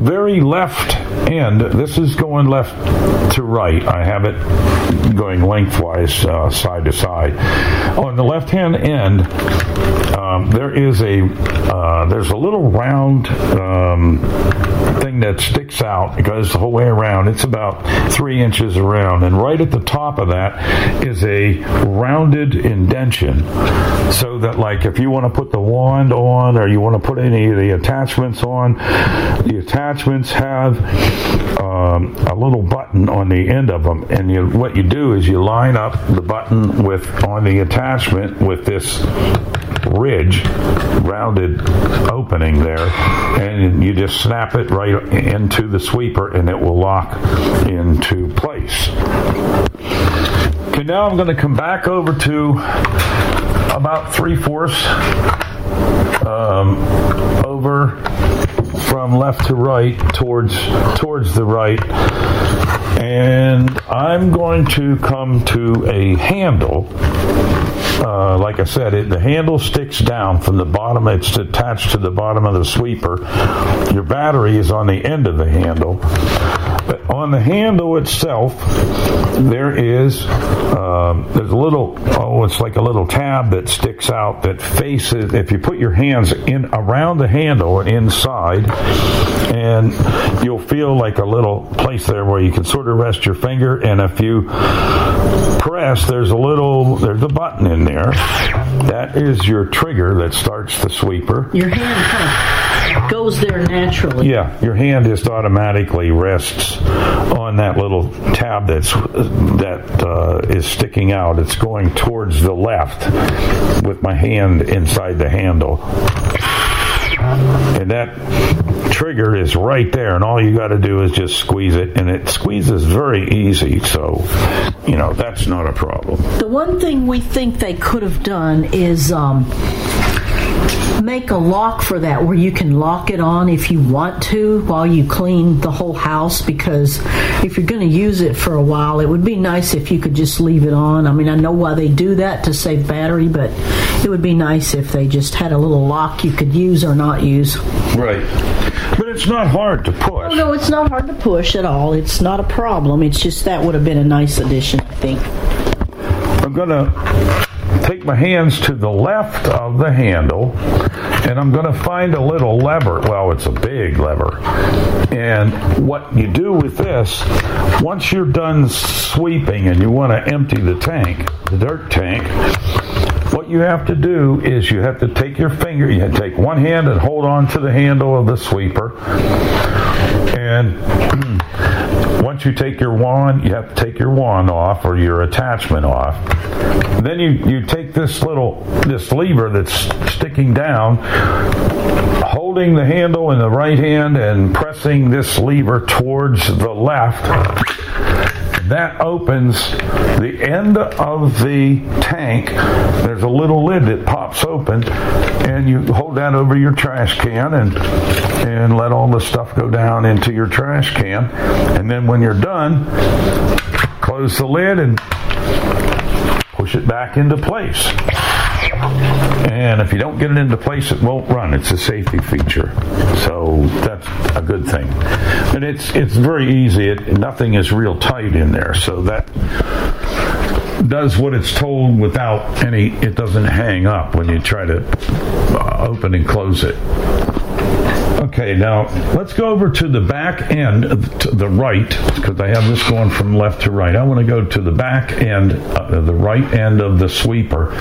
very left end. This is going left to right. I have it going lengthwise, uh, side to side. On the left hand end, um, there is a uh, there's a little round um, thing that sticks out. It goes the whole way around. It's about three inches around, and right at the top of that is a rounded indention, so that like if you want to put the wand on or you want to put any of the attachments on, the attachments have um, a little button on the end of them, and you, what you do is you line up the button with on the attachment with this ridge, rounded opening there, and you just snap it right into the sweeper, and it will lock into place. Okay, now I'm going to come back over to about three fourths um, over from left to right towards towards the right. And I'm going to come to a handle uh, like I said, it, the handle sticks down from the bottom. It's attached to the bottom of the sweeper. Your battery is on the end of the handle. But on the handle itself, there is um, there's a little oh, it's like a little tab that sticks out that faces. If you put your hands in around the handle and inside, and you'll feel like a little place there where you can sort of rest your finger. And if you press, there's a little there's a button in there. That is your trigger that starts the sweeper. your hand kind of goes there naturally. Yeah, your hand just automatically rests on that little tab that's that uh, is sticking out. It's going towards the left with my hand inside the handle. And that trigger is right there, and all you got to do is just squeeze it, and it squeezes very easy. So, you know, that's not a problem. The one thing we think they could have done is um, make a lock for that where you can lock it on if you want to while you clean the whole house because if you're going to use it for a while it would be nice if you could just leave it on i mean i know why they do that to save battery but it would be nice if they just had a little lock you could use or not use Right. But it's not hard to push. Oh, no, it's not hard to push at all. It's not a problem. It's just that would have been a nice addition, I think. I'm going to take my hands to the left of the handle and I'm going to find a little lever. Well, it's a big lever. And what you do with this, once you're done sweeping and you want to empty the tank, the dirt tank, what you have to do is you have to take your finger, you take one hand and hold on to the handle of the sweeper. And *clears throat* once you take your wand, you have to take your wand off or your attachment off. Then you, you take this little this lever that's sticking down, holding the handle in the right hand and pressing this lever towards the left. That opens the end of the tank. There's a little lid that pops open, and you hold that over your trash can and and let all the stuff go down into your trash can. And then when you're done, close the lid and push it back into place. And if you don't get it into place, it won't run. It's a safety feature, so that's a good thing. And it's it's very easy. It, nothing is real tight in there, so that does what it's told without any. It doesn't hang up when you try to uh, open and close it. Okay, now let's go over to the back end, to the right, because I have this going from left to right. I want to go to the back end, uh, the right end of the sweeper.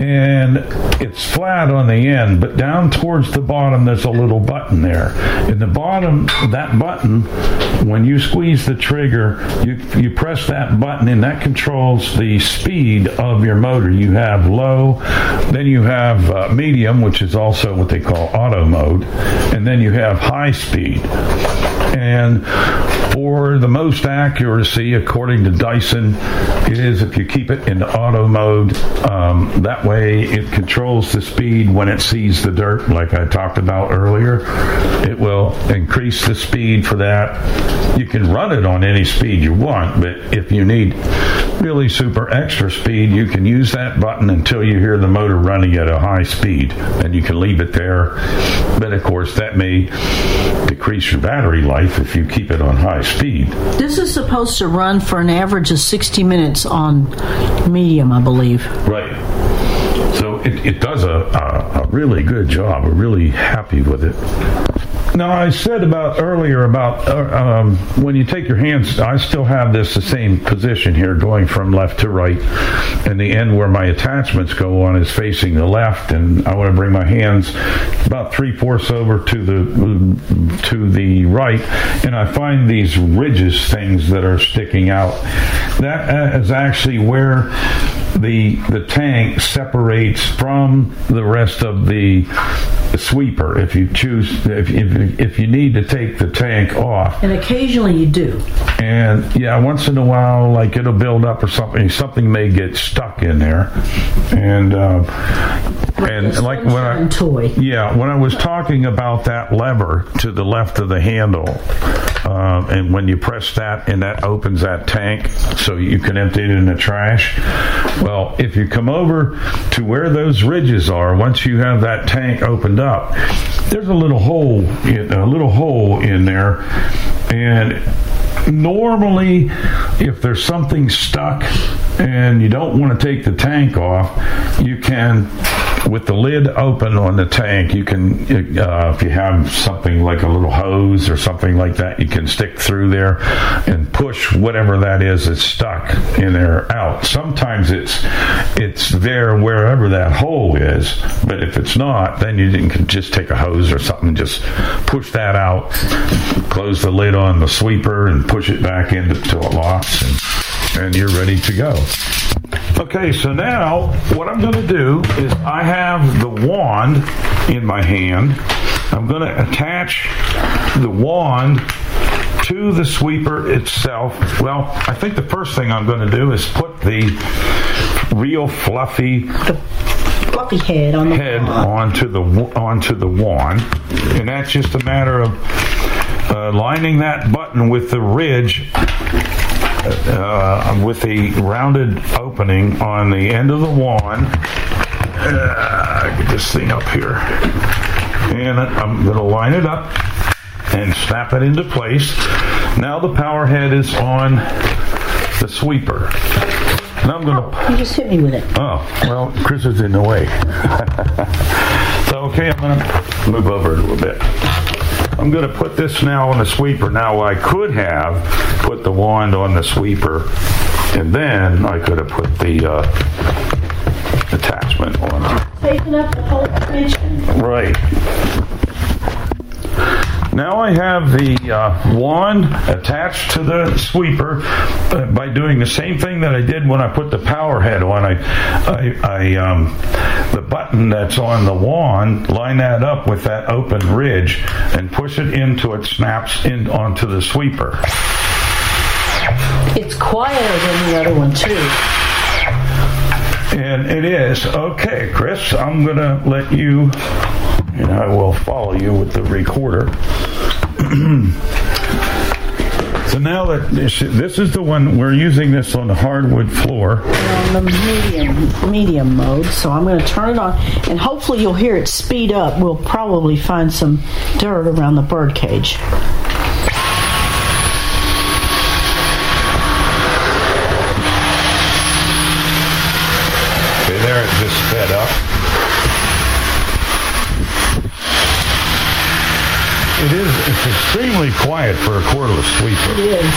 And it's flat on the end, but down towards the bottom, there's a little button there. In the bottom, that button, when you squeeze the trigger, you, you press that button, and that controls the speed of your motor. You have low, then you have uh, medium, which is also what they call auto mode and then you have high speed. And for the most accuracy, according to Dyson, it is if you keep it in auto mode. Um, that way, it controls the speed when it sees the dirt, like I talked about earlier. It will increase the speed for that. You can run it on any speed you want, but if you need really super extra speed, you can use that button until you hear the motor running at a high speed, and you can leave it there. But of course, that may decrease your battery life if you keep it on high speed. This is supposed to run for an average of 60 minutes on medium, I believe. Right. It, it does a, a, a really good job. We're really happy with it. Now, I said about earlier about uh, um, when you take your hands, I still have this the same position here, going from left to right, and the end where my attachments go on is facing the left, and I want to bring my hands about three fourths over to the to the right, and I find these ridges things that are sticking out. That is actually where the the tank separates from the rest of the sweeper if you choose if, if, if you need to take the tank off. And occasionally you do. and yeah once in a while like it'll build up or something something may get stuck in there. And uh, and like when I yeah when I was talking about that lever to the left of the handle um, and when you press that and that opens that tank so you can empty it in the trash well if you come over to where those ridges are once you have that tank opened up there's a little hole in, a little hole in there. And normally if there's something stuck and you don't want to take the tank off you can with the lid open on the tank you can uh, if you have something like a little hose or something like that you can stick through there and push whatever that is that's stuck in there out. Sometimes it's it's there wherever that hole is but if it's not then you can just take a hose or something just push that out close the lid on the sweeper and push it back into it locks and, and you're ready to go Okay, so now what I'm going to do is I have the wand in my hand. I'm going to attach the wand to the sweeper itself. Well, I think the first thing I'm going to do is put the real fluffy fluffy head on the head onto the onto the wand, and that's just a matter of uh, lining that button with the ridge uh, with the rounded opening on the end of the wand. Uh, get this thing up here. And I'm going to line it up and snap it into place. Now the power head is on the sweeper. Now I'm going to. You just hit me with it. Oh, well, Chris is in the way. *laughs* so, okay, I'm going to move over a little bit. I'm going to put this now on the sweeper. Now, I could have put the wand on the sweeper, and then I could have put the uh, attachment on. Taking up the whole extension. Right. Now I have the uh, wand attached to the sweeper uh, by doing the same thing that I did when I put the power head on. I, I, I um, the button that's on the wand, line that up with that open ridge and push it into it snaps in onto the sweeper. It's quieter than the other one too. And it is. Okay, Chris, I'm going to let you, and I will follow you with the recorder. *clears throat* so now that this, this is the one, we're using this on the hardwood floor. on the medium medium mode. So I'm going to turn it on, and hopefully you'll hear it speed up. We'll probably find some dirt around the bird cage. It's extremely quiet for a cordless sweeper. It is.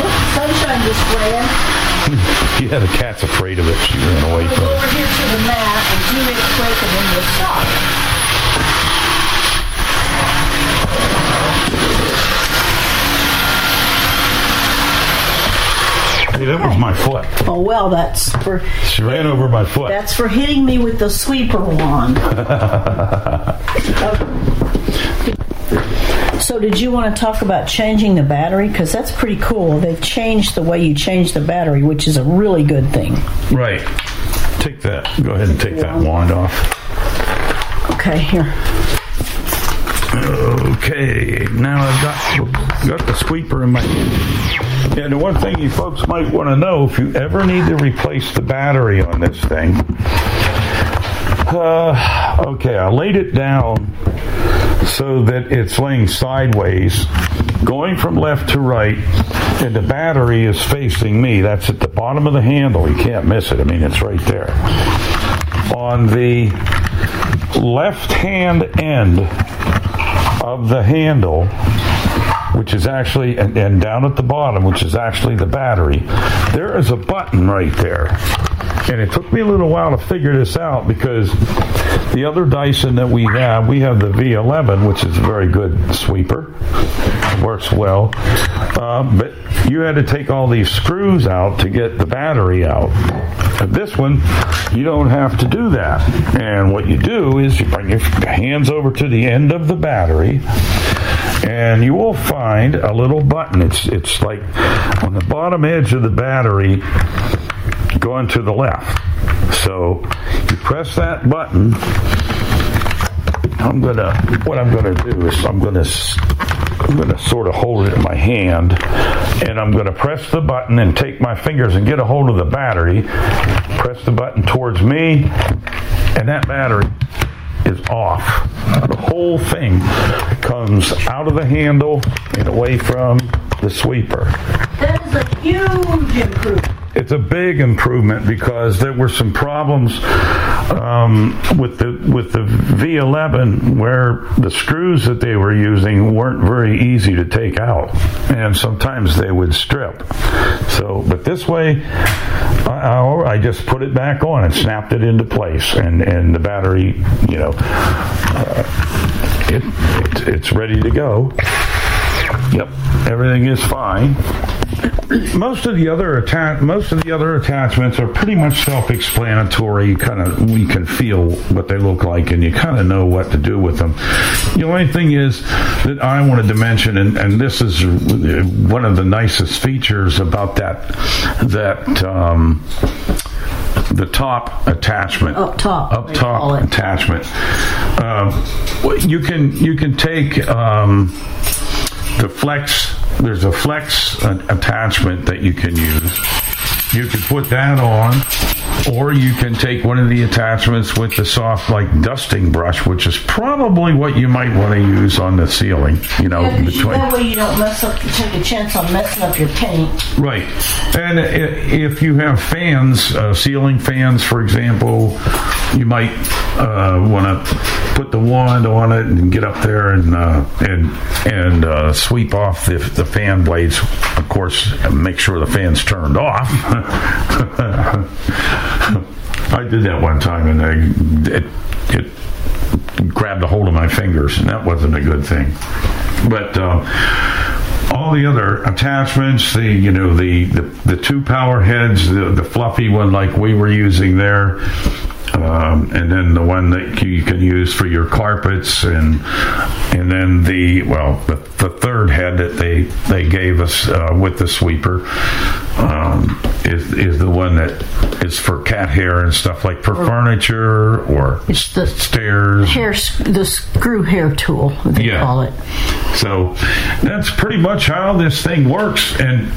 Oh, sunshine just ran. *laughs* yeah, the cat's afraid of it. She ran away from go over here to the mat and do it quick and then we'll stop. Hey, that was my foot. Oh well, that's for She ran over my foot. that's for hitting me with the sweeper wand. *laughs* So, did you want to talk about changing the battery? Because that's pretty cool. They've changed the way you change the battery, which is a really good thing. right. Take that. Go ahead and take that wand off. Okay, here. Okay, now I've got got the sweeper in my hand. And the one thing you folks might want to know if you ever need to replace the battery on this thing. Uh, okay, I laid it down so that it's laying sideways, going from left to right, and the battery is facing me. That's at the bottom of the handle. You can't miss it. I mean, it's right there. On the left hand end of the handle, which is actually, and, and down at the bottom, which is actually the battery, there is a button right there. And it took me a little while to figure this out because the other Dyson that we have, we have the V11, which is a very good sweeper. Works well. Um, but you had to take all these screws out to get the battery out. But this one, you don't have to do that. And what you do is you bring your hands over to the end of the battery and you will find a little button. It's it's like on the bottom edge of the battery going to the left. So you press that button. I'm gonna what I'm gonna do is I'm gonna I'm gonna sort of hold it in my hand and I'm gonna press the button and take my fingers and get a hold of the battery. Press the button towards me and that battery is off. The whole thing comes out of the handle and away from the sweeper. That is a huge improvement. It's a big improvement because there were some problems um, with the with the V11 where the screws that they were using weren't very easy to take out, and sometimes they would strip. So, but this way, I, I I just put it back on and snapped it into place, and and the battery, you know, uh, it, it it's ready to go. Yep, everything is fine. *clears throat* Most of the other atta- most of the other attachments are pretty much self-explanatory. You kind of we can feel what they look like, and you kind of know what to do with them. The only thing is that I wanted to mention, and, and this is one of the nicest features about that that. Um, the top attachment Up top, up top attachment um, well, you can you can take um, the flex there's a flex attachment that you can use you can put that on or you can take one of the attachments with the soft like dusting brush which is probably what you might want to use on the ceiling you know Yeah, you- between that way you don't mess up, take a chance on messing up your paint. Right. And if you have fans, uh, ceiling fans, for example, you might uh, want to put the wand on it and get up there and uh, and and uh, sweep off the, the fan blades. Of course, make sure the fan's turned off. *laughs* I did that one time, and I, it it grabbed a hold of my fingers, and that wasn't a good thing. But uh, all the other attachments, the you know the the, the two power heads, the, the fluffy one like we were using there, um, and then the one that you can use for your carpets, and and then the well the, the third head that they they gave us uh, with the sweeper um, is is the one that is for cat hair and stuff like for furniture or It's the stairs. hair, the screw hair tool, they Yeah. call it. So that's pretty much how this thing works. And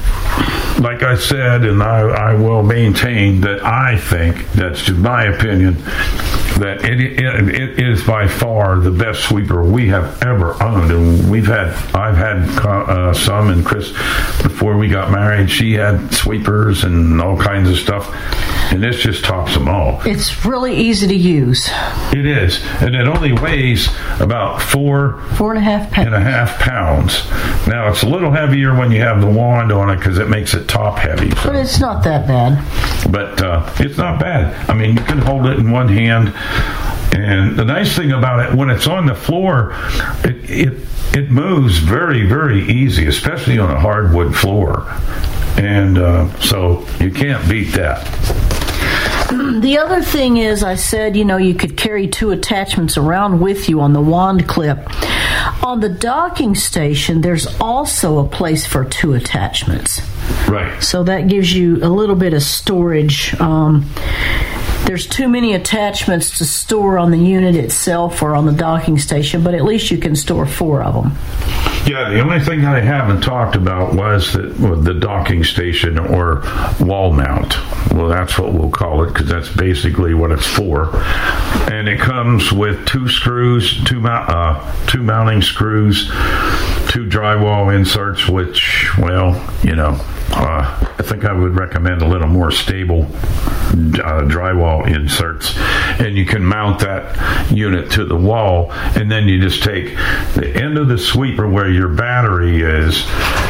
like I said, and I, I will maintain that I think, that's just my opinion, that it, it, it is by far the best sweeper we have ever owned. And we've had, I've had uh, some, and Chris, before we got married, she had sweepers and all kinds of stuff. And this just tops them all. It's really easy to use. It is, and it only weighs about four four and a half pounds. and a half pounds. Now it's a little heavier when you have the wand on it because it makes it top heavy. But it's not that bad. But uh, it's not bad. I mean, you can hold it in one hand, and the nice thing about it, when it's on the floor, it it, it moves very very easy, especially on a hardwood floor, and uh, so you can't beat that. *clears throat* The other thing is, I said, you know, you could carry two attachments around with you on the wand clip. On the docking station, there's also a place for two attachments. Right. So that gives you a little bit of storage. Um, there's too many attachments to store on the unit itself or on the docking station, but at least you can store four of them. Yeah, the only thing I haven't talked about was the, well, the docking station or wall mount. Well, that's what we'll call it because that's basically what it's for. And it comes with two screws, two uh, two mounting screws, two drywall inserts. Which, well, you know, uh, I think I would recommend a little more stable uh, drywall inserts, and you can mount that unit to the wall, and then you just take the end of the sweeper where your battery is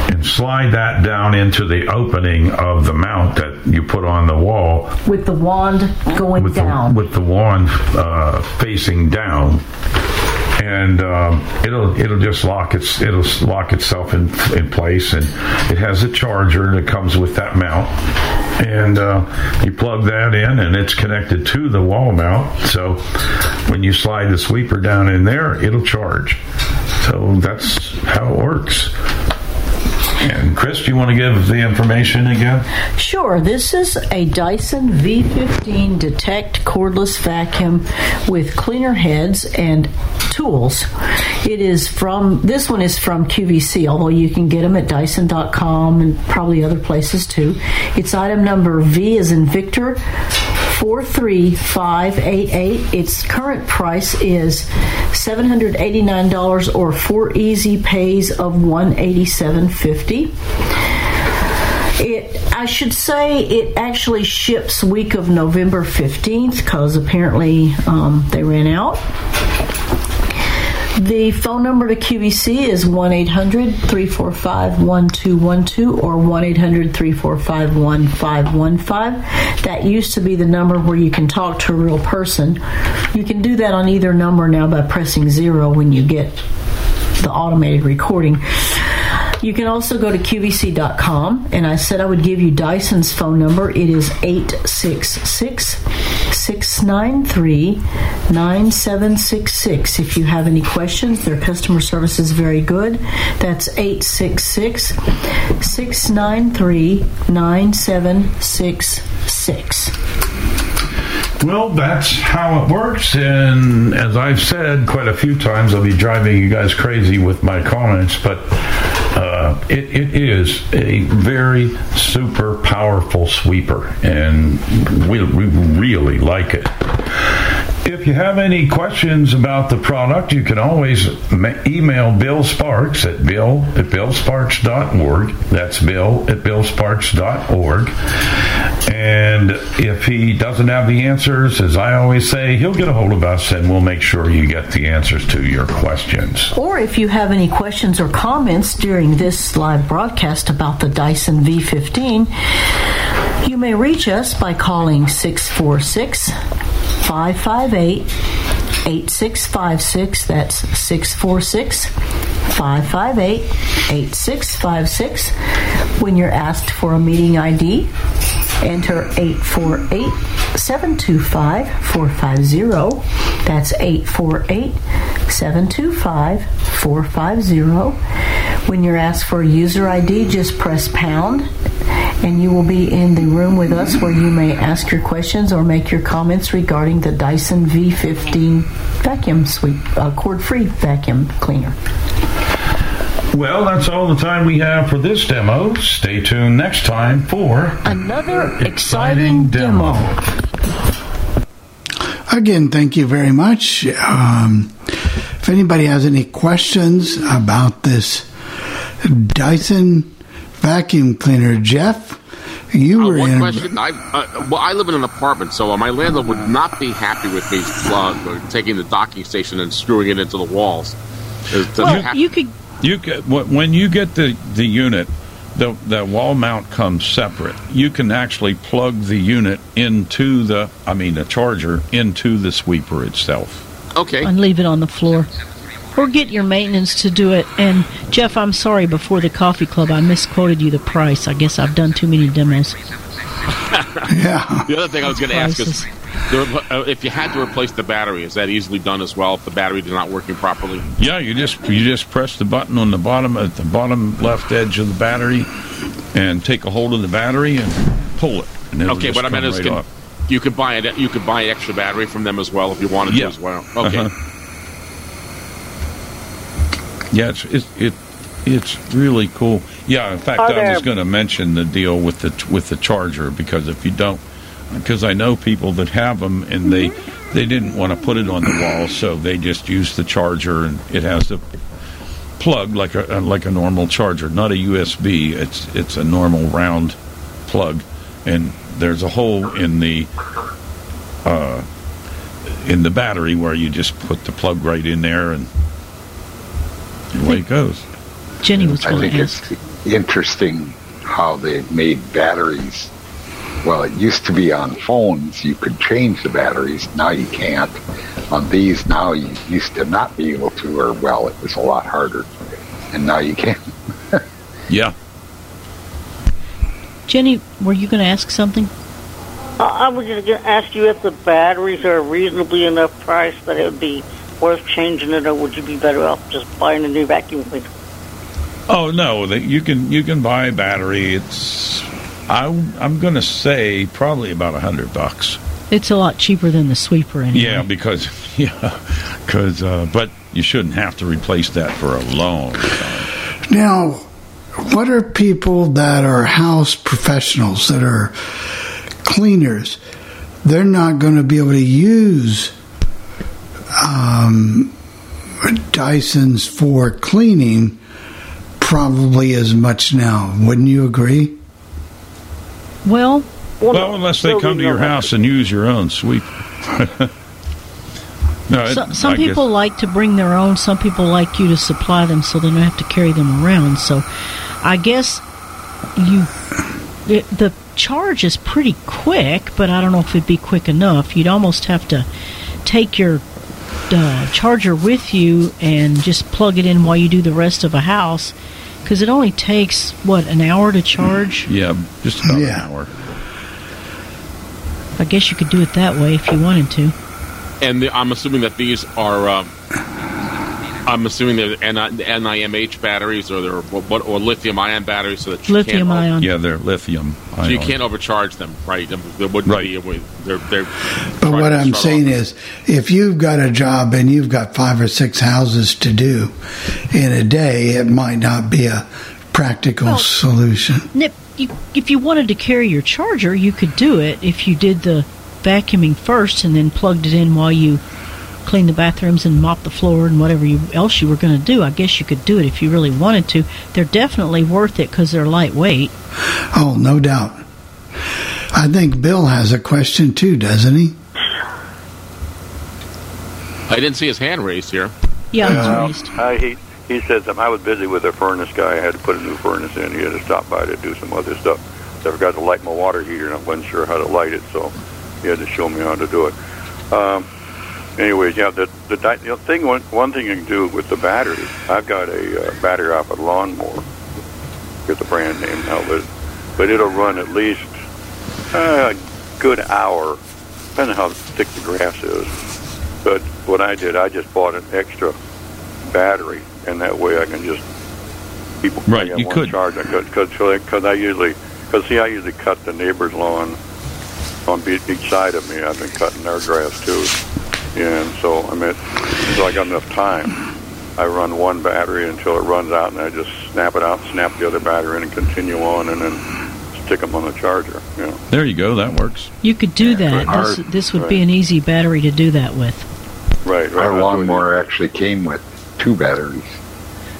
and slide that down into the opening of the mount that you put on the wall With the wand going with down. the with the wand uh, facing down. And um, it'll it'll just lock its it'll lock itself in in place, and it has a charger that comes with that mount, and uh, you plug that in, and it's connected to the wall mount. So when you slide the sweeper down in there, it'll charge. So that's how it works. And Chris, do you want to give the information again? Sure, this is a Dyson V15 Detect cordless vacuum with cleaner heads and tools. It is from, this one is from QVC, although you can get them at Dyson.com and probably other places too. It's item number V is in Victor 43588. Its current price is $789 or four easy pays of $187.50. It, I should say, it actually ships week of November 15th because apparently um, they ran out. The phone number to QVC is 1 800 345 1212 or 1 800 345 1515. That used to be the number where you can talk to a real person. You can do that on either number now by pressing zero when you get the automated recording. You can also go to QVC.com, and I said I would give you Dyson's phone number. It is 866 693 9766. If you have any questions, their customer service is very good. That's 866 693 9766. Well, that's how it works. And as I've said quite a few times, I'll be driving you guys crazy with my comments, but it, it is a very super powerful sweeper, and we, we really like it. If you have any questions about the product, you can always ma- email Bill Sparks at bill at billsparks.org. That's bill at billsparks.org. And if he doesn't have the answers, as I always say, he'll get a hold of us and we'll make sure you get the answers to your questions. Or if you have any questions or comments during this live broadcast about the Dyson V15, you may reach us by calling 646 558 8656. That's 646 558 8656. When you're asked for a meeting ID, enter 848 725 450. That's 848 725 450. When you're asked for a user ID, just press pound and you will be in the room with us where you may ask your questions or make your comments regarding the Dyson V15 vacuum sweep, uh, cord-free vacuum cleaner. Well, that's all the time we have for this demo. Stay tuned next time for another exciting demo. Again, thank you very much. Um, if anybody has any questions about this Dyson vacuum cleaner, Jeff, You Uh, were one in. question. I, uh, well, I live in an apartment, so uh, my landlord would not be happy with me uh, taking the docking station and screwing it into the walls. Does- does have- you could You get when you get the the unit, the the wall mount comes separate. You can actually plug the unit into the, I mean, the charger into the sweeper itself. Okay. and leave it on the floor. Or get your maintenance to do it. And Jeff, I'm sorry. Before the coffee club, I misquoted you the price. I guess I've done too many demos. *laughs* yeah. The other thing I was going to ask is, Prices. there, uh, if you had to replace the battery, is that easily done as well? If the battery is not working properly? Yeah, you just you just press the button on the bottom at the bottom left edge of the battery, and take a hold of the battery and pull it. And it'll Okay, just but I meant come is can, you could buy it. You could buy an extra battery from them as well if you wanted Yeah. to as well. Okay. Uh-huh. Yeah, it's it, it it's really cool. Yeah, in fact, Are I was going to mention the deal with the with the charger because if you don't, because I know people that have them and they they didn't want to put it on the wall, so they just use the charger and it has a plug like a like a normal charger, not a USB. It's it's a normal round plug, and there's a hole in the uh, in the battery where you just put the plug right in there and away it goes. Jenny was I going think to ask. it's interesting how they made batteries. Well, it used to be on phones you could change the batteries. Now you can't. On these, now you used to not be able to, or well, it was a lot harder, and now you can. *laughs* Yeah. Jenny, were you going to ask something? I I was going to ask you if the batteries are reasonably enough price that it would be worth changing it, or would you be better off just buying a new vacuum cleaner? Oh no, that you can you can buy a battery. It's I I'm going to say probably about a hundred bucks. It's a lot cheaper than the sweeper anyway. Yeah, because *laughs* yeah, because uh, but you shouldn't have to replace that for a long time. Now, what are people that are house professionals that are cleaners? They're not going to be able to use um, Dysons for cleaning probably as much now. Wouldn't you agree? Well, Well, unless they come to your house and use your own sweep. *laughs* no, it- some, some I guess- people like to bring their own. Some people like you to supply them so they don't have to carry them around. So, I guess you it, the charge is pretty quick, but I don't know if it'd be quick enough. You'd almost have to take your uh, charger with you and just plug it in while you do the rest of a house because it only takes what an hour to charge. Yeah, just about an hour. I guess you could do it that way if you wanted to. And the, I'm assuming that these are. Um, I'm assuming they're NI, NIMH batteries or they're what or lithium ion batteries, so that you Lithium can't, ion. Yeah, they're lithium. So you can't overcharge them, right? There wouldn't be. A way, they're they're. But what I'm saying is, if you've got a job and you've got five or six houses to do in a day, it might not be a practical Well- solution. Nip, you, if you wanted to carry your charger, you could do it if you did the vacuuming first and then plugged it in while you cleaned the bathrooms and mop the floor and whatever you, else you were going to do. I guess you could do it if you really wanted to. They're definitely worth it because they're lightweight. Oh, no doubt. I think Bill has a question too, doesn't he? I didn't see his hand raised here. Yeah, Uh, he he said something. I was busy with a furnace guy. I had to put a new furnace in. He had to stop by to do some other stuff. So I forgot to light my water heater, and I wasn't sure how to light it, so he had to show me how to do it. Um, anyways, yeah, the the, the thing one one thing you can do with the battery. I've got a uh, battery off a lawnmower. Get the brand name now, but but it'll run at least uh, a good hour, depending how thick the grass is. But what I did, I just bought an extra battery, and that way I can just keep Right, you one could. charge. I could because I usually because see I usually cut the neighbor's lawn on each side of me. I've been cutting their grass too, and so I mean, so I got enough time. I run one battery until it runs out, and I just snap it out, snap the other battery in, and continue on, and then stick them on the charger. You know. There you go. That works. You could do that. our- This, this would be an easy battery to do that with. Right, right. Our lawnmower actually came with two batteries.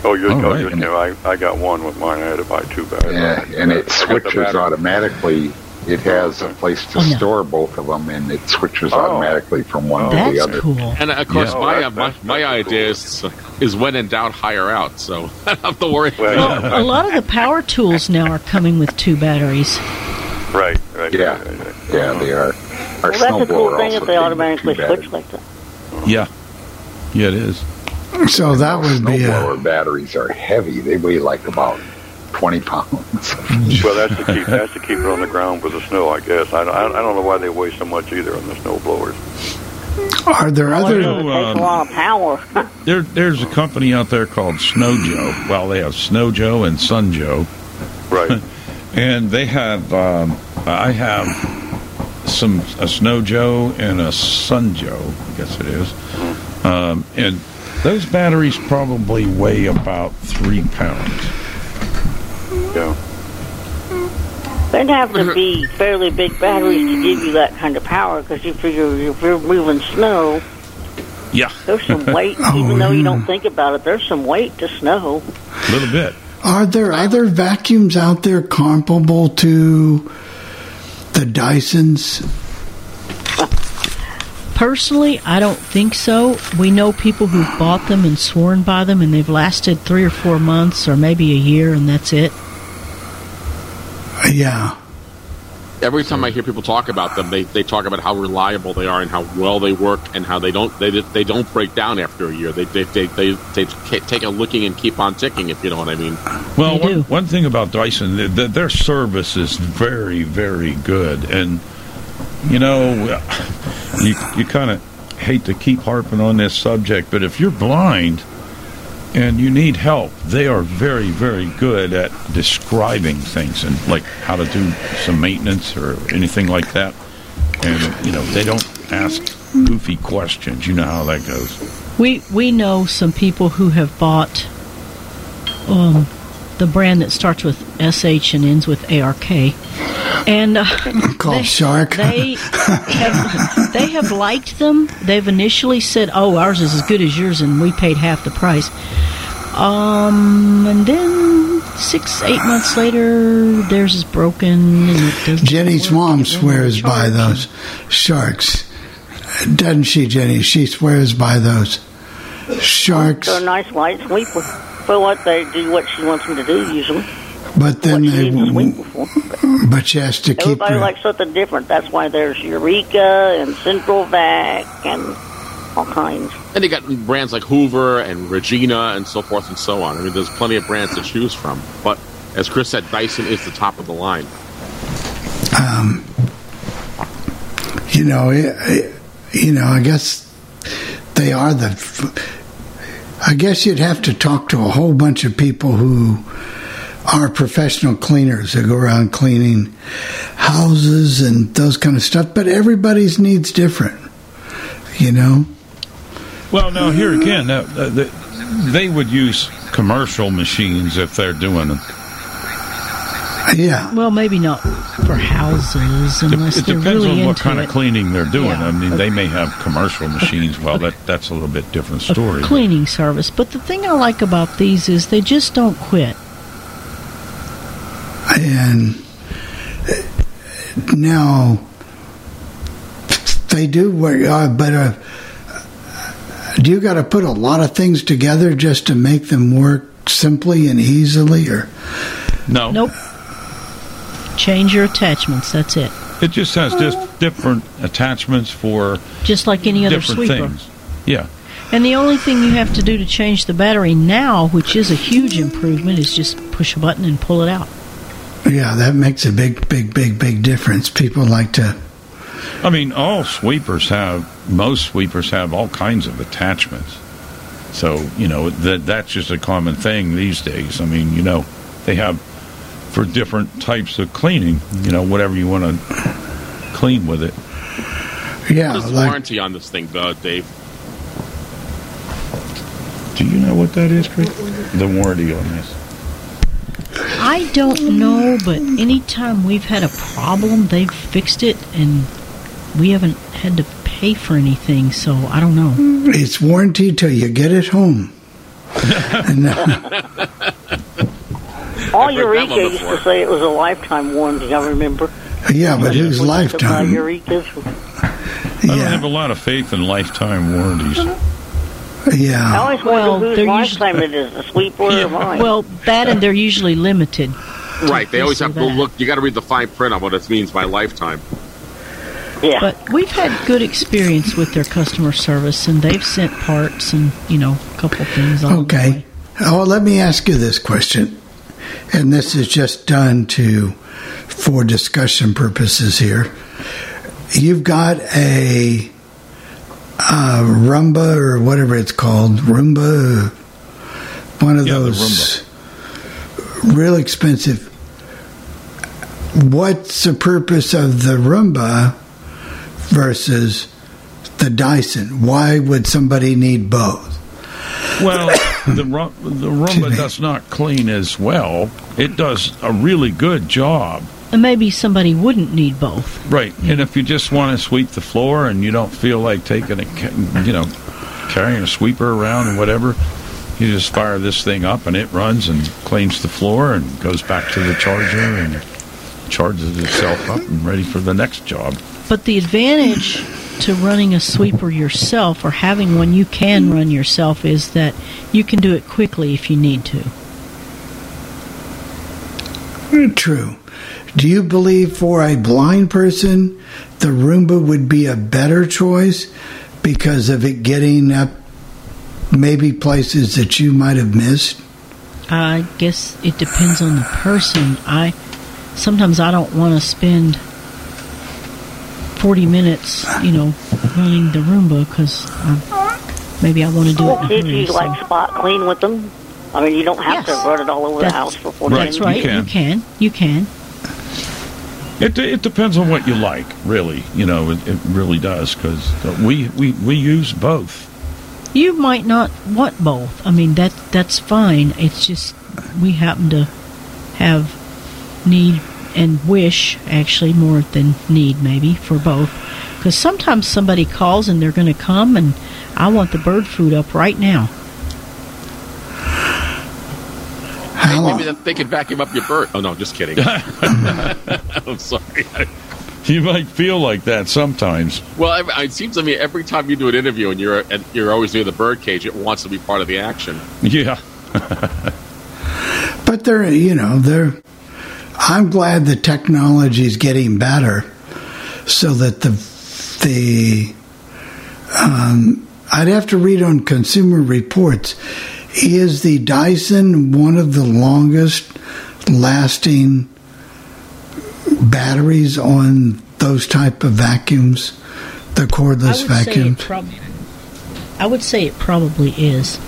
Oh, you, Oh, right. you know, I, I got one with mine. I had to buy two batteries. Yeah, and it I got the switches automatically. It has a place to Oh, no. store both of them, and it switches Oh. automatically from one to the other. cool. And of course, Yeah. my, Oh, uh, that- my that- my that's idea is is when in doubt, hire out. So *laughs* I don't have to worry. Well, Well, a lot of the power tools now are coming with two batteries. Right, right. Yeah. right, right, right. Yeah, they are. Our Well, that's a cool thing also if they automatically switch batteries. like that. Yeah. Yeah, it is. So that would be a. Snowblower batteries are heavy. They weigh like about twenty pounds. *laughs* Well, that's to keep that's to keep it on the ground with the snow, I guess. I, I, I don't know why they weigh so much either on the snow blowers. Are there Well, other? it takes um, a lot of power. *laughs* There, there's a company out there called Snow Joe. Well, they have Snow Joe and Sun Joe, Right. *laughs* and they have. Um, I have some a Snow Joe and a Sun Joe. I guess it is. Um, and those batteries probably weigh about three pounds. Yeah. They'd have to mm-hmm. be fairly big batteries to give you that kind of power because you figure if you're moving snow, Yeah, there's some *laughs* weight. Oh, even though you don't think about it, there's some weight to snow. a little bit. Are there other vacuums out there comparable to the Dysons? Personally, I don't think so. We know people who've bought them and sworn by them, and they've lasted three or four months or maybe a year, and that's it. Yeah. Every time I hear people talk about them, they, they talk about how reliable they are and how well they work and how they don't they they don't break down after a year. They they they they, they take a licking and keep on ticking. If you know what I mean. Well, one, one thing about Dyson, th th their service is very, very good, and you know, you you kind of hate to keep harping on this subject, but if you're blind and you need help, they are very, very good at describing things and like how to do some maintenance or anything like that. And you know, they don't ask goofy questions. You know how that goes. We we know some people who have bought um, the brand that starts with SH and ends with ARK, and uh, *laughs* Called they, Shark. They have they have liked them. They've initially said, "Oh, ours is as good as yours," and we paid half the price. Um, and then six eight months later, theirs is broken. And it doesn't Jenny's work, mom swears by those sharks. Doesn't she, Jenny? She swears by those sharks. They're nice light sweeper for what they do, what she wants them to do usually. But then what they, needs a sweeper but she has to keep Everybody her. likes something different. That's why there's Eureka and Central Vac and all kinds. And they got brands like Hoover and Regina and so forth and so on. I mean, there's plenty of brands to choose from. But as Chris said, Dyson is the top of the line. um, you know, it, it- you know, I guess they are the. I guess you'd have to talk to a whole bunch of people who are professional cleaners that go around cleaning houses and those kind of stuff. But everybody's needs different, you know. Well, now here again, uh, the, they would use commercial machines if they're doing. Yeah. Well, maybe not for houses unless It they're depends really on what kind it. of cleaning they're doing. Yeah. I mean, they may have commercial machines. Well, that that's a little bit different story. a cleaning service. But the thing I like about these is they just don't quit. and now they do work, uh, but uh, do you got to put a lot of things together just to make them work simply and easily, or No, Nope. Change your attachments. That's it. it just has just different attachments for Just like any other different sweeper. things. Yeah. And the only thing you have to do to change the battery now, which is a huge improvement, is just push a button and pull it out. yeah, that makes a big, big, big, big difference. People like to, I mean, all sweepers have most sweepers have all kinds of attachments. So you know that that's just a common thing these days. I mean, you know, they have for different types of cleaning. You know, whatever you want to clean with it. yeah, What is the like warranty on this thing, uh, Dave? Do you know what that is, Chris? The warranty on this. I don't know, but anytime we've had a problem, they've fixed it, and we haven't had to pay for anything. So I don't know. it's warranty till you get it home. *laughs* And, All I've heard that Eureka used to say it was a lifetime warranty. I remember. yeah, but whose When you used to buy lifetime? Eurekas. I don't have a lot of faith in lifetime warranties. Yeah. I Yeah. always wonder Well, whose they're lifetime it is, the sweeper or mine. Well, that and they're usually limited. Right. They always have to that. look. You got to read the fine print on what it means by lifetime. yeah. But we've had good experience with their customer service, and they've sent parts and you know a couple things. Okay. Oh, let me ask you this question, and this is just done to for discussion purposes here. You've got a, uh Roomba or whatever it's called, Roomba, one of Yeah, those real expensive. What's the purpose of the Roomba versus the Dyson? Why would somebody need both? Well, the Ru- the Roomba does not clean as well. It does a really good job. And maybe somebody wouldn't need both. Right. And if you just want to sweep the floor and you don't feel like taking a, you know, carrying a sweeper around and whatever, you just fire this thing up and it runs and cleans the floor and goes back to the charger and charges itself up and ready for the next job. But the advantage to running a sweeper yourself or having one you can run yourself is that you can do it quickly if you need to. True. Do you believe for a blind person the Roomba would be a better choice because of it getting up maybe places that you might have missed? I guess it depends on the person. I sometimes I don't want to spend 40 minutes, you know, running the Roomba because maybe I want to do it Well, in a did hurry. you so- like spot clean with them? I mean, you don't have to run it all over the house for 40 That's minutes. right. You can. You can. It, it depends on what you like, really. You know, it, it really does because we, we, we use both. You might not want both. I mean that that's fine. It's just we happen to have need and wish actually more than need maybe for both. Because sometimes somebody calls and they're going to come and I want the bird food up right now. Maybe that they could vacuum up your bird. Oh no, just kidding. *laughs* *laughs* I'm sorry. You might feel like that sometimes. Well, ev- it seems to me every time you do an interview and you're and you're always near the bird cage, it wants to be part of the action. Yeah. *laughs* But they're, you know, they're. I'm glad the technology is getting better, so that the the. Um, I'd have to read on Consumer Reports. Is the Dyson one of the longest lasting batteries on those type of vacuums, the cordless I would say vacuums? prob- I would say it probably is.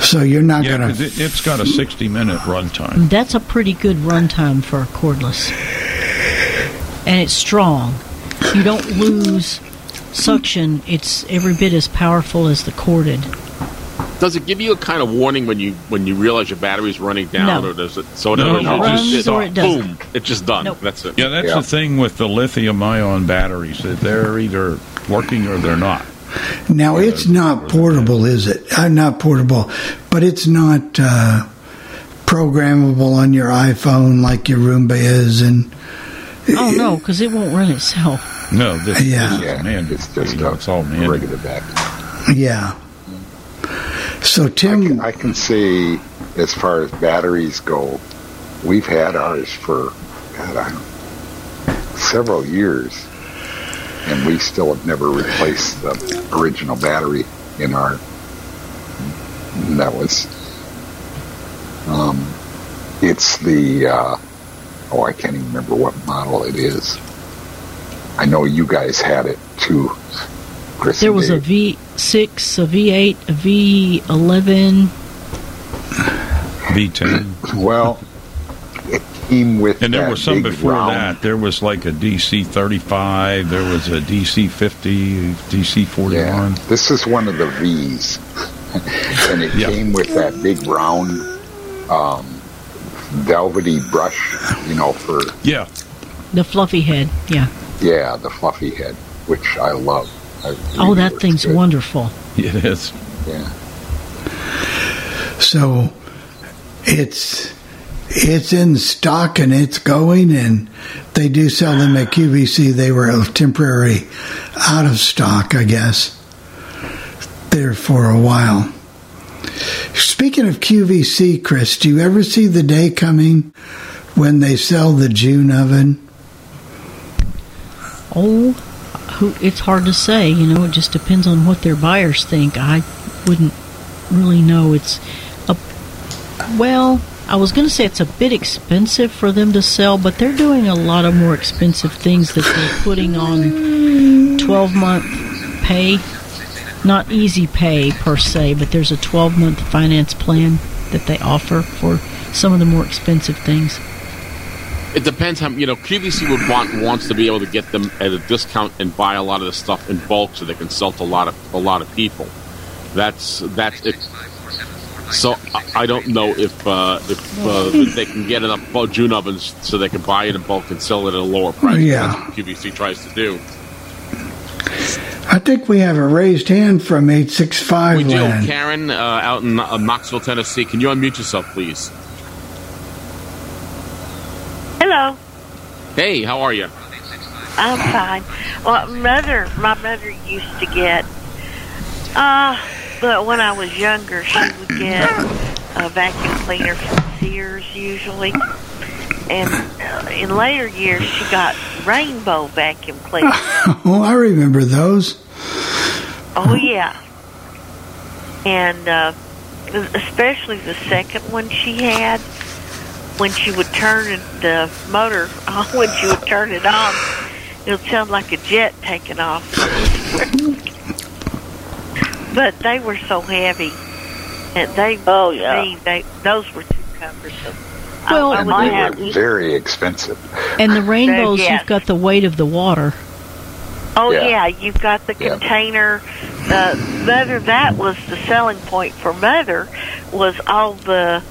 So you're not going to Yeah, going 'cause it, it's got a 60 minute runtime. That's a pretty good runtime for a cordless. And it's strong. You don't lose suction. It's every bit as powerful as the corded. Does it give you a kind of warning when you when you realize your battery's running down, No. or does it? So in No, it it runs just or it doesn't. boom, it's just done. Nope. That's it. Yeah, that's the thing with the lithium ion batteries. That they're either working or they're not. Now it's not portable, is it? Uh, not portable, but it's not uh, programmable on your iPhone like your Roomba is, and Oh no, because it won't run itself. No, this, Yeah. this is man. It's just it's all man. regular back. yeah. So Tim, I can say, as far as batteries go, we've had ours for God, I don't, several years, and we still have never replaced the original battery in our. that was. Um, it's the. Uh, oh, I can't even remember what model it is. I know you guys had it too. Chris There was a Dave. V6, a V8, a V11. V10. Well, it came with And there that was some before round- that. There was like a DC 35. There was a DC 50, DC 41. This is one of the V's, *laughs* and it came with that big round, um, velvety brush. You know, for Yeah. The fluffy head. Yeah. yeah, the fluffy head, which I love. I Oh, that thing's good. wonderful. It is. Yeah. So it's it's in stock and it's going and they do sell them at QVC. They were temporary out of stock, I guess, there for a while. Speaking of QVC, Chris, do you ever see the day coming when they sell the June oven? Oh, it's hard to say. You know, it just depends on what their buyers think. I wouldn't really know. It's a well. I was going to say it's a bit expensive for them to sell, but they're doing a lot of more expensive things that they're putting on 12 month pay. Not easy pay per se, but there's a 12 month finance plan that they offer for some of the more expensive things. It depends how you know. QVC would want wants to be able to get them at a discount and buy a lot of the stuff in bulk so they can sell to a lot of a lot of people. That's that's it. So I, I don't know if uh, if uh, they can get enough bu- June ovens so they can buy it in bulk and sell it at a lower price. Yeah. That's what QVC tries to do. I think we have a raised hand from 865 We do. land. Karen uh, out in uh, Knoxville, Tennessee. Can you unmute yourself, please? Hello, Hey, how are you? I'm fine. Well, mother, my mother used to get, uh, but when I was younger, she would get a vacuum cleaner from Sears usually, and uh, in later years she got Rainbow vacuum cleaner. *laughs* Oh, I remember those. Oh yeah, and uh, especially the second one she had. When she would turn the motor *laughs* on, when she would turn it on, it would sound like a jet taking off. *laughs* but they were so heavy, and they oh yeah. me, they those were too cumbersome. Well, I, I would They're very expensive. And the *laughs* rainbows, yes. you've got the weight of the water. Oh Yeah. yeah, you've got the Yeah. container. Uh, mother, that was the selling point for mother was all the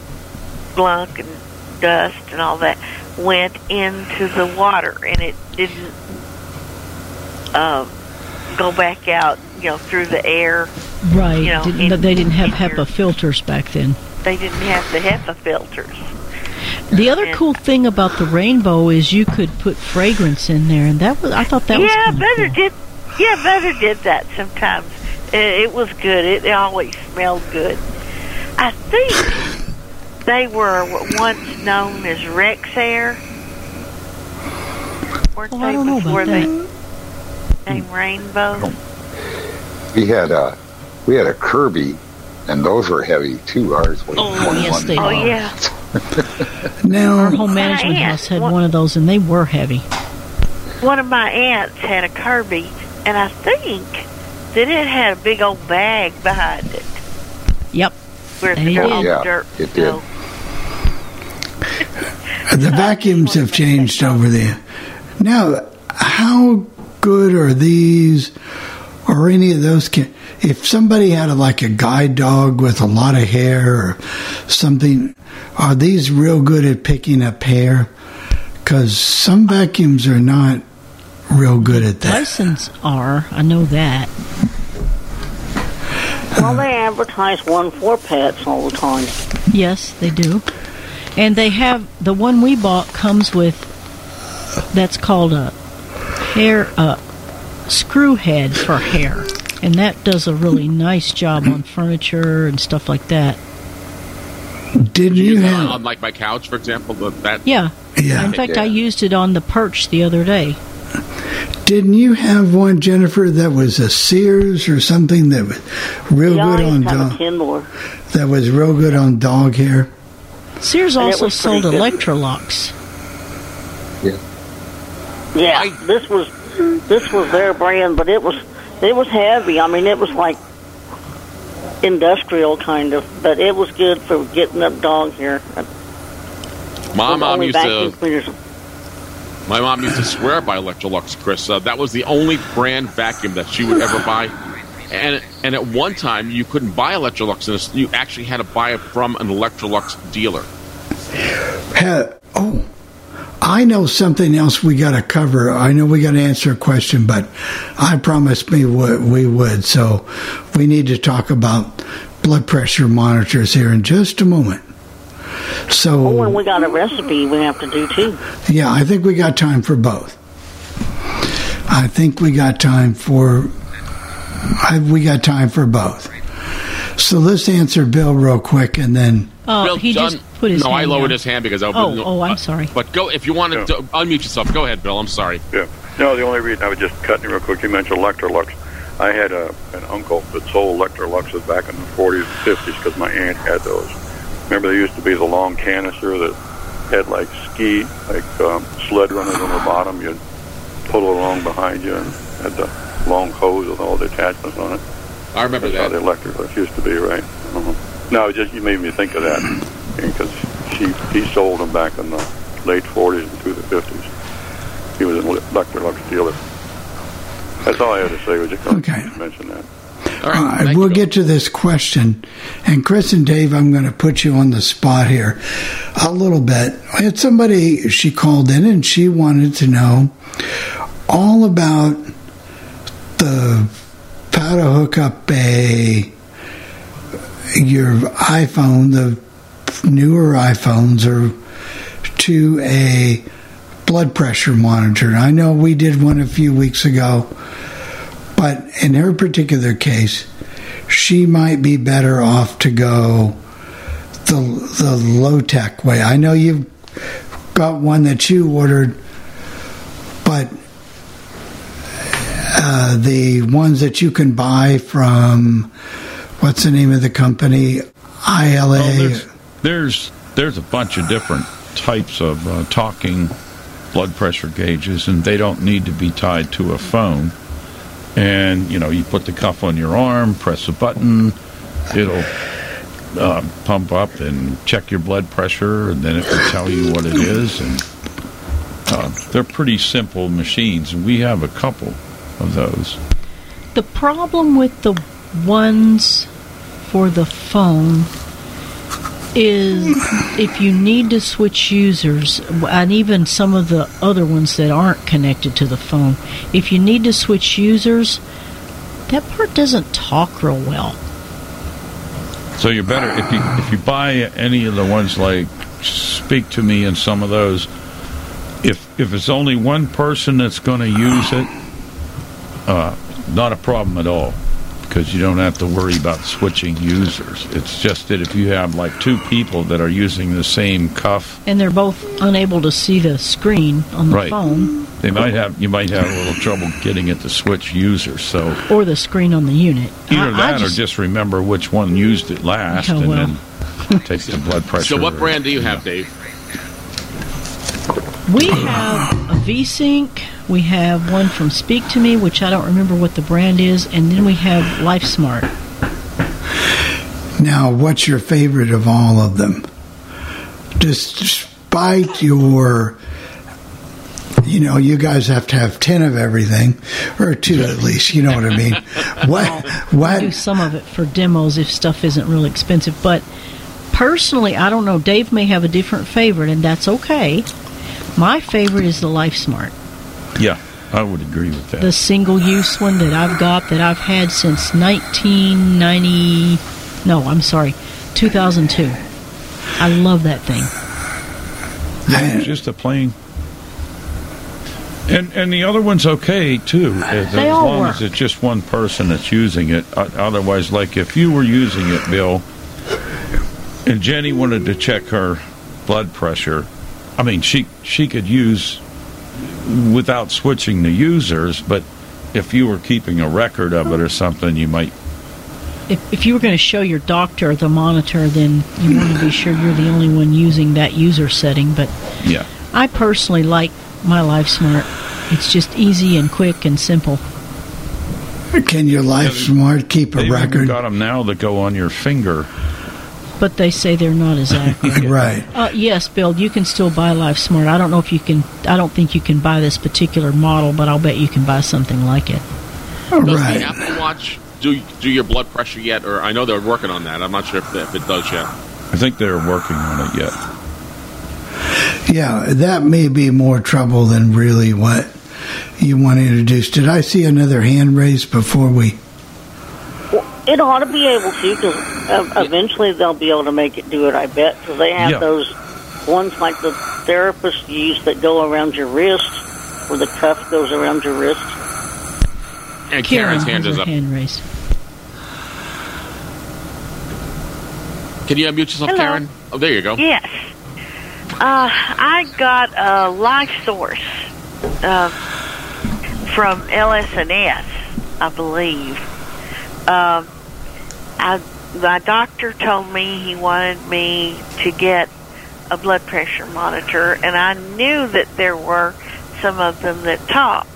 gunk and dust and all that went into the water, and it didn't uh, go back out. You know, through the air. Right. You know, Didn't- in- they didn't have in your- HEPA filters back then. They didn't have the HEPA filters. The other And- cool thing about the rainbow is you could put fragrance in there, and that was I thought that was yeah, kinda mother cool. did. Yeah, mother did that sometimes. It, it was good. It, always smelled good. I think they were once known as Rexair. Weren't Oh, they I don't know before about they that. named Rainbow? We had a we had a Kirby, and those were heavy too. Ours weighed Oh, yes, they Oh *laughs* yeah. Now, Our home management aunt- house had what- one of those, and they were heavy. One of my aunts had a Kirby, and I think that it had a big old bag behind it Yep. where And the it all did. the Yeah, dirt it did. go. the *laughs* vacuums have changed over the. Now, how good are these or any of those? Can, if somebody had a, like a guide dog with a lot of hair or something, are these real good at picking up hair? Because some vacuums are not real good at that. Dysons are. I know that. Well, they advertise one for pets all the time. Yes, they do. And they have the one we bought comes with that's called a hair uh, screw head for hair, and that does a really nice job on furniture and stuff like that. Did you Uh, have? on like my couch, for example, that, that Yeah. Yeah. In fact, Yeah. I used it on the perch the other day. Didn't you have one, Jennifer, that was a Sears or something that was real Yeah, I good on used to have a dog? Kenmore. That was real good on dog hair. Sears And also sold good. Electrolux. Yeah, this was this was their brand, but it was it was heavy. I mean, it was like industrial kind of, but it was good for getting up dog hair. my mom used to. cleaners. My mom used to swear by Electrolux, Chris. Uh, that was the only brand vacuum that she would ever buy. And and at one time, you couldn't buy Electrolux, and you actually had to buy it from an Electrolux dealer. Ha- oh, I know something else we got to cover. I know we got to answer a question, but I promised me what we would. So we need to talk about blood pressure monitors here in just a moment. So, Oh, and we got a recipe we have to do too. yeah, I think we got time for both. I think we got time for. I, we got time for both. So let's answer Bill real quick, and then Oh, Bill, he John- just put his No, I lowered down. his hand because I. Oh, oh, I'm sorry. But go if you want to unmute yourself. Go ahead, Bill. I'm sorry. Yeah. No, the only reason I was just cutting you real quick. You mentioned Electrolux. I had a an uncle that sold Electroluxes back in the 40s and 50s because my aunt had those. Remember, they used to be the long canister that had like ski, like um, sled runners on the bottom. You'd pull it along behind you and had the long hose with all the attachments on it. I remember That's that. how the Electrolux used to be, right? Uh-huh. No, just you made me think of that because she he sold them back in the late 40s and through the 50s. He was an Electrolux dealer. That's all I had to say. Was just Okay. mention that. All right, we'll get to this question. And Chris and Dave, I'm going to put you on the spot here a little bit. I had somebody, she called in and she wanted to know all about the how to hook up a your iPhone, the newer iPhones, or to a blood pressure monitor. I know we did one a few weeks ago, but in her particular case, she might be better off to go the the low tech way. I know you've got one that you ordered, but uh, the ones that you can buy from what's the name of the company? ILA. Well, there's, there's there's a bunch of different types of uh, talking blood pressure gauges, and they don't need to be tied to a phone. And you know, you put the cuff on your arm, press a button, it'll uh, pump up and check your blood pressure, and then it will tell you what it is. And uh, they're pretty simple machines, and we have a couple of those. The problem with the ones for the phone is if you need to switch users, and even some of the other ones that aren't connected to the phone, if you need to switch users, that part doesn't talk real well. So you're better if you if you buy any of the ones like Speak to Me and some of those. If if it's only one person that's going to use it, uh, not a problem at all because you don't have to worry about switching users. It's just that if you have like two people that are using the same cuff, And they're both unable to see the screen on the Right. phone they might have you might have a little trouble getting it to switch users. So or the screen on the unit. either I- I that or just remember which one used it last, Oh, and well. then take the blood pressure. So, what brand do you have, Dave? We have a V-Sync. We have one from Speak to Me, which I don't remember what the brand is, and then we have LifeSmart. Now, what's your favorite of all of them? Despite your, you know, you guys have to have 10 of everything, or two at least, you know what I mean? *laughs* What, We what, do some of it for demos if stuff isn't real expensive, but personally, I don't know. Dave may have a different favorite, and that's okay. My favorite is the LifeSmart, Yeah, I would agree with that. the single-use one that I've got that I've had since 1990. No, I'm sorry, 2002. I love that thing. Yeah, just a plain. And and the other one's okay too, as, They as all long work. as it's just one person that's using it. Otherwise, like if you were using it, Bill, and Jenny wanted to check her blood pressure, I mean, she she could use without switching the users, but if you were keeping a record of it or something, you might. If, if you were going to show your doctor the monitor, then you want to be sure you're the only one using that user setting. But Yeah. I personally like my LifeSmart. It's just easy and quick and simple. can your LifeSmart keep a They've record? got them now that go on your finger. But they say they're not as *laughs* accurate. right. Uh, yes, Bill, you can still buy LifeSmart. I don't know if you can. I don't think you can buy this particular model, but I'll bet you can buy something like it. All Does right. the Apple Watch do do your blood pressure yet? Or I know they're working on that. I'm not sure if, if it does yet. I think they're working on it yet. Yeah, that may be more trouble than really what you want to introduce. Did I see another hand raised before we? It ought to be able to because eventually, they'll be able to make it do it. I bet. So they have Yeah. those ones like the therapists use that go around your wrist, where the cuff goes around your wrist. And Karen Karen's hand has is her up. hand raised. Can you unmute yourself, Hello. Karen? Oh, there you go. Yes. Uh, I got a life source uh, from LS&S, I believe. Um, I, my doctor told me he wanted me to get a blood pressure monitor, and I knew that there were some of them that talked.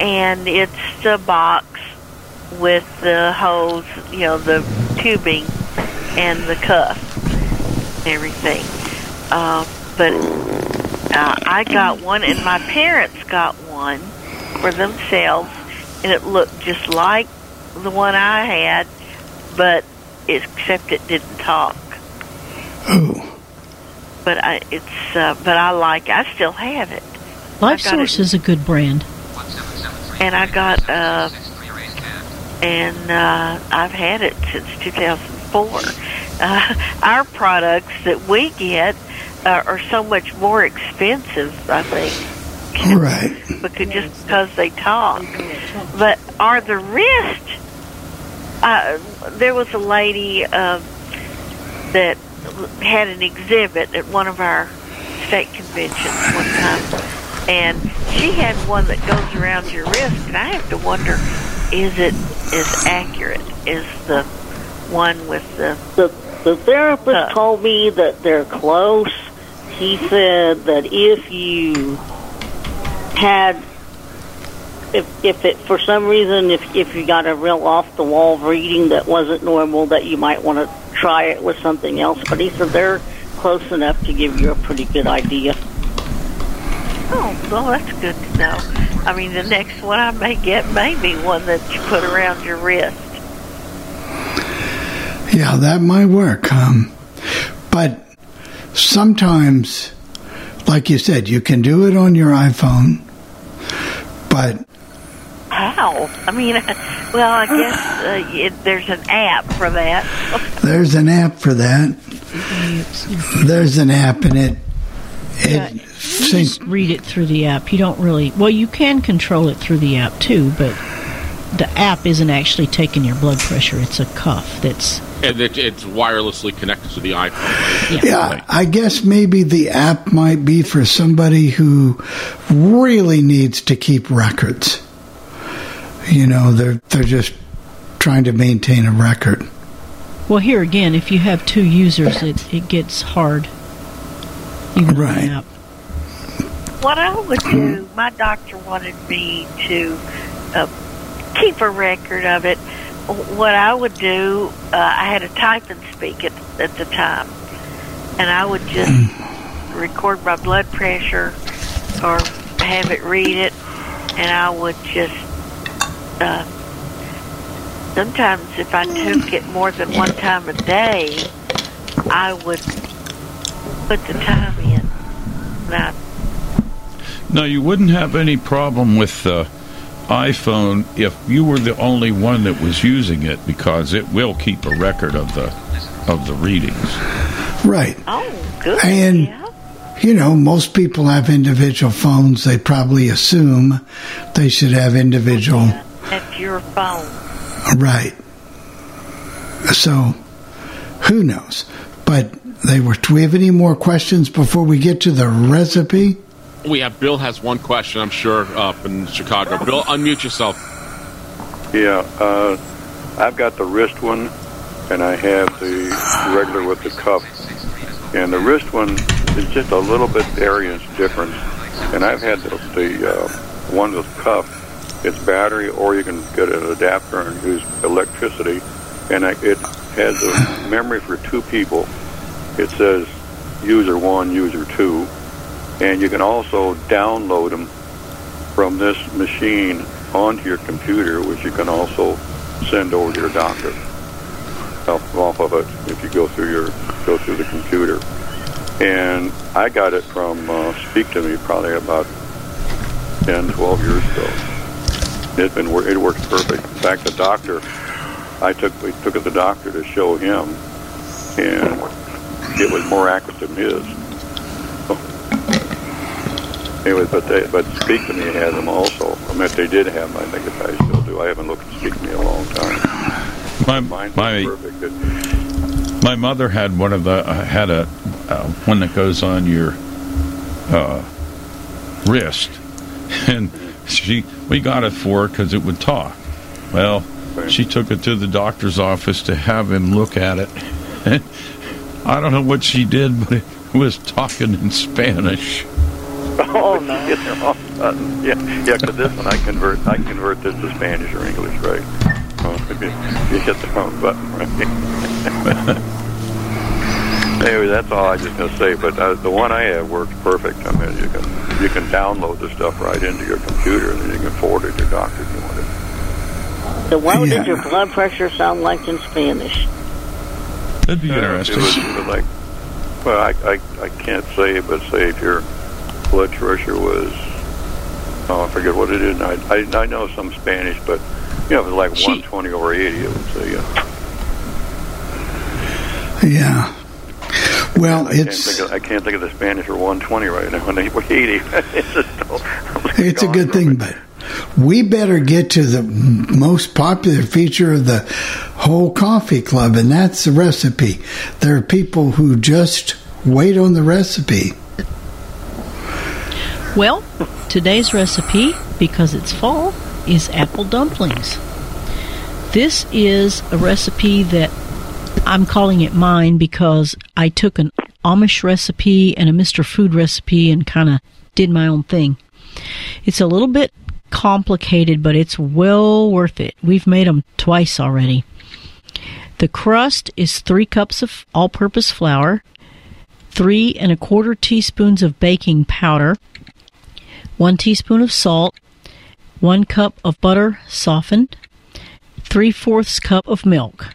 And it's the box with the hose, you know, the tubing and the cuff and everything. Uh, but uh, I got one, and my parents got one for themselves, and it looked just like the one I had, but except it didn't talk. Oh. But I, it's uh, but I like. I still have it, Life I Source it. is a good brand. and I got uh, and uh, I've had it since 2004. Uh, our products that we get uh, are so much more expensive, I think. Right. because just because they talk. But are the wrist? Uh, there was a lady uh, that had an exhibit at one of our state conventions one time, and she had one that goes around your wrist, and I have to wonder, is it as accurate as the one with the The the therapist told me that they're close. He said that if you had if if it for some reason if if you got a real off the wall reading that wasn't normal that you might want to try it with something else but he said they're close enough to give you a pretty good idea Oh, well, that's good to know. I mean, the next one I may get may be one that you put around your wrist. Yeah, that might work. Um, but sometimes, like you said, you can do it on your iPhone, but How? I mean, *laughs* well, I guess uh, it, there's an app for that. *laughs* there's an app for that. There's an app, and it it You just read it through the app. You don't really. Well, you can control it through the app too, but the app isn't actually taking your blood pressure. It's a cuff that's. And it, it's wirelessly connected to the iPhone. Right? Yeah, I guess maybe the app might be for somebody who really needs to keep records. You know, they're they're just trying to maintain a record. Well, here again, if you have two users, it it gets hard. Even on the Right. app. What I would do, my doctor wanted me to uh, keep a record of it. What I would do, uh, I had a type and speak at, at the time, and I would just *clears throat* record my blood pressure or have it read it, and I would just. Uh, sometimes, if I took it more than one time a day, I would put the time in. And I Now, you wouldn't have any problem with the iPhone if you were the only one that was using it because it will keep a record of the of the readings. Right. Oh, good. And you know, most people have individual phones. They probably assume they should have individual. That's your phone. Right. So, who knows? But they were. Do we have any more questions before we get to the recipe? We have Bill has one question, I'm sure, up in Chicago. Bill, unmute yourself. Yeah, uh, I've got the wrist one, and I have the regular with the cuff. And the wrist one is just a little bit variance difference. And I've had the, the uh, one with cuff. It's battery, or you can get an adapter and use electricity. And it has a memory for two people. It says user one, user two. And you can also download them from this machine onto your computer, which you can also send over to your doctor off, of it if you go through your go through the computer. And I got it from uh, Speak to Me probably about 10, 12 years ago. It's been it works perfect. In fact, the doctor I took we took it to the doctor to show him, and it was more accurate than his. So, anyway, but they but Speak to Me had them also. I mean, if they did have them, I think if I still do. I haven't looked at Speak to Me in a long time. My my perfect. It- my mother had one of the uh, had a uh, one that goes on your uh, wrist, *laughs* and she we got it for her because it would talk. Well, she took it to the doctor's office to have him look at it. *laughs* I don't know what she did, but it was talking in Spanish. Oh no! *laughs* Yeah, yeah. Because this one I convert, I convert this to Spanish or English, right? Oh, you hit the wrong button, right? *laughs* anyway, that's all I was just gonna say. But uh, the one I have works perfect. I mean, you can you can download the stuff right into your computer, and then you can forward it to your doctor if you want it. So what Yeah. did your blood pressure sound like in Spanish? That'd be Uh, interesting. It was, it was like, well, I, I I can't say, but say if your blood pressure was, oh, I forget what it is. I I, I know some Spanish, but you know, if it was like She- 120 over 80, it would say, yeah. Yeah. Well, I can't it's think of, I can't think of the Spanish for 120 right now. And 80. *laughs* it's just, it's a oh, good thing, but we better get to the most popular feature of the whole coffee club, and that's the recipe. There are people who just wait on the recipe. Well, today's recipe, because it's fall, is apple dumplings. This is a recipe that I'm calling it mine because I took an Amish recipe and a Mr. Food recipe and kind of did my own thing. It's a little bit complicated, but it's well worth it. We've made them twice already. The crust is three cups of all purpose flour, three and a quarter teaspoons of baking powder, one teaspoon of salt, one cup of butter softened, three fourths cup of milk.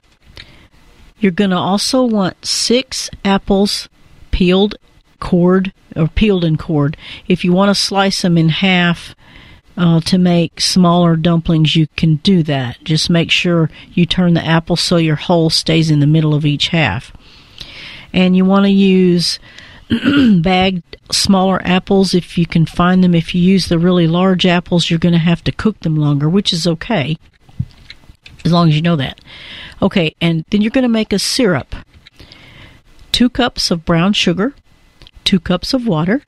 You're going to also want six apples peeled, cored, or peeled and cored. If you want to slice them in half uh, to make smaller dumplings, you can do that. Just make sure you turn the apple so your hole stays in the middle of each half. And you want to use *clears throat* bagged smaller apples if you can find them. If you use the really large apples, you're going to have to cook them longer, which is okay, as long as you know that. Okay, and then you're going to make a syrup. Two cups of brown sugar, two cups of water,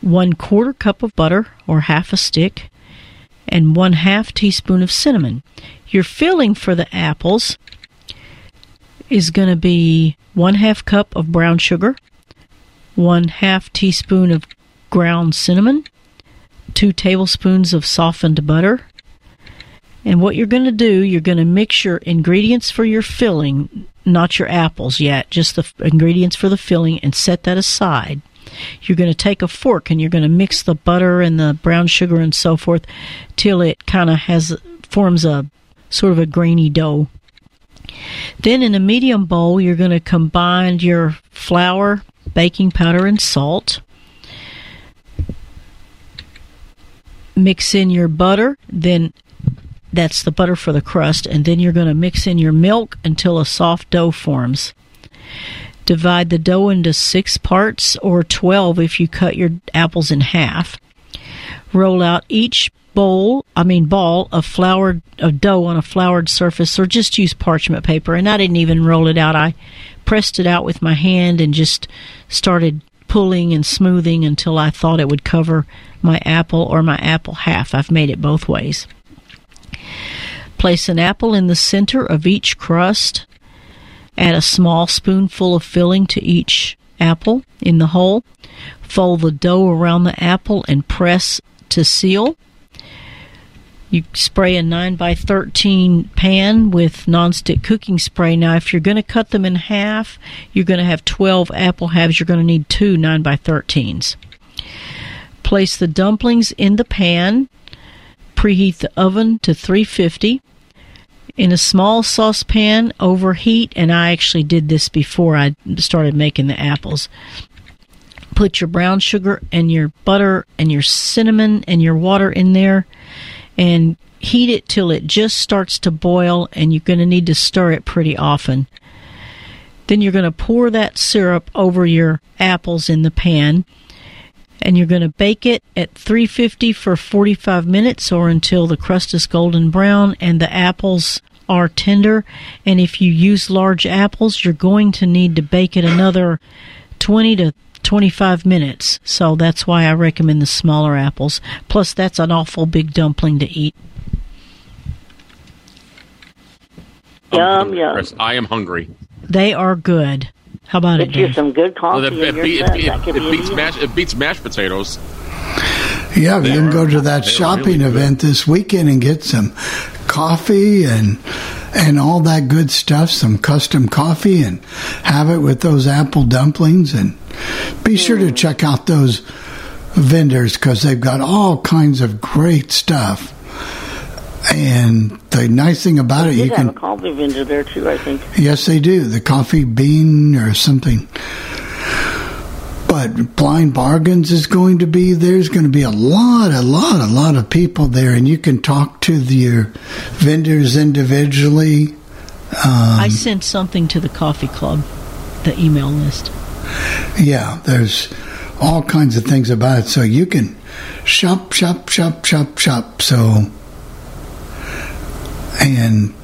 one quarter cup of butter or half a stick, and one half teaspoon of cinnamon. Your filling for the apples is going to be one half cup of brown sugar, one half teaspoon of ground cinnamon, two tablespoons of softened butter. And what you're going to do, you're going to mix your ingredients for your filling, not your apples yet, just the f- ingredients for the filling, and set that aside. You're going to take a fork and you're going to mix the butter and the brown sugar and so forth till it kind of has forms a sort of a grainy dough. Then in a medium bowl, you're going to combine your flour, baking powder, and salt. Mix in your butter, then that's the butter for the crust, and then you're going to mix in your milk until a soft dough forms. Divide the dough into six parts or 12 if you cut your apples in half. Roll out each bowl, I mean ball of of dough on a floured surface or just use parchment paper and I didn't even roll it out. I pressed it out with my hand and just started pulling and smoothing until I thought it would cover my apple or my apple half. I've made it both ways. Place an apple in the center of each crust. Add a small spoonful of filling to each apple in the hole. Fold the dough around the apple and press to seal. You spray a 9 by 13 pan with nonstick cooking spray. Now, if you're going to cut them in half, you're going to have 12 apple halves. You're going to need two 9 by 13s. Place the dumplings in the pan. Preheat the oven to 350. In a small saucepan, overheat, and I actually did this before I started making the apples. Put your brown sugar and your butter and your cinnamon and your water in there and heat it till it just starts to boil, and you're going to need to stir it pretty often. Then you're going to pour that syrup over your apples in the pan and you're going to bake it at 350 for 45 minutes or until the crust is golden brown and the apples are tender. And if you use large apples, you're going to need to bake it another 20 to 25 minutes. So that's why I recommend the smaller apples. Plus, that's an awful big dumpling to eat. Yum, yum. I am hungry. They are good. How about it, Get you some good coffee Well, it, in it, your beat- it, That it be beats deal. mashed, it beats mashed potatoes. Yeah, you can go to that shopping really good. event this weekend and get some coffee and and all that good stuff, some custom coffee, and have it with those apple dumplings. And be sure to mm. check out those vendors because they've got all kinds of great stuff. And the nice thing about it, They you have can a coffee vendor there too, I think. Yes, they do. The coffee bean or something. But Blind Bargains is going to be there's going to be a lot, a lot, a lot of people there, and you can talk to the, your vendors individually. Um, I sent something to the coffee club, the email list. yeah, there's all kinds of things about it, so you can shop, shop, shop, shop, shop. So and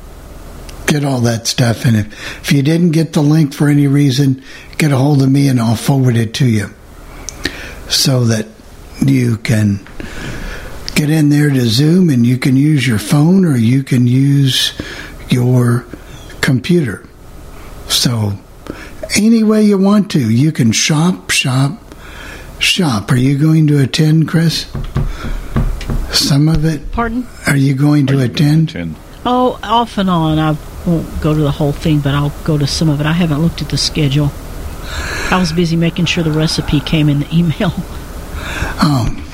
get all that stuff. And if, if you didn't get the link for any reason, get a hold of me and I'll forward it to you so that you can get in there to Zoom and you can use your phone or you can use your computer. So, any way you want to, you can shop, shop, shop. Are you going to attend, Chris? Some of it? Pardon? Are you going to attend? Oh, off and on. I won't go to the whole thing, but I'll go to some of it. I haven't looked at the schedule. I was busy making sure the recipe came in the *laughs* email. um,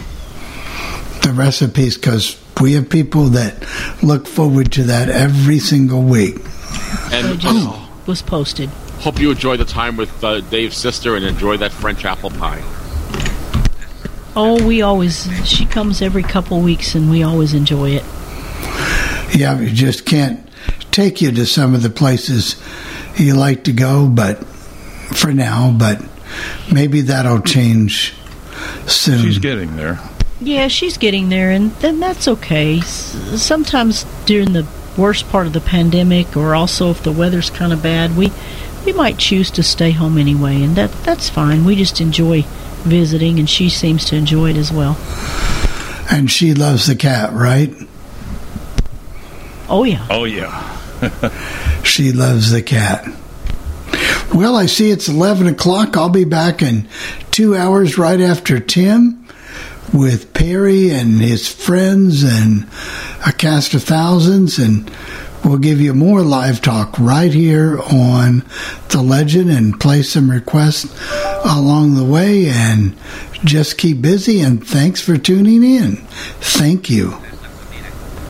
the recipes because we have people that look forward to that every single week. And It just was posted. hope you enjoy the time with uh, Dave's sister and enjoy that French apple pie. Oh, we always. She comes every couple weeks, and we always enjoy it. Yeah, we just can't take you to some of the places you like to go, but for now, but maybe that'll change soon. She's getting there. Yeah, she's getting there, and then that's okay. S- Sometimes during the worst part of the pandemic, or also if the weather's kind of bad, we we might choose to stay home anyway, and that that's fine. We just enjoy visiting, and she seems to enjoy it as well. And she loves the cat, right? Oh yeah. Oh yeah. *laughs* she loves the cat. Well, I see it's 11 o'clock. I'll be back in two hours right after Tim with Perry and his friends and a cast of thousands. And we'll give you more live talk right here on The Legend and play some requests along the way. And just keep busy. And thanks for tuning in. Thank you.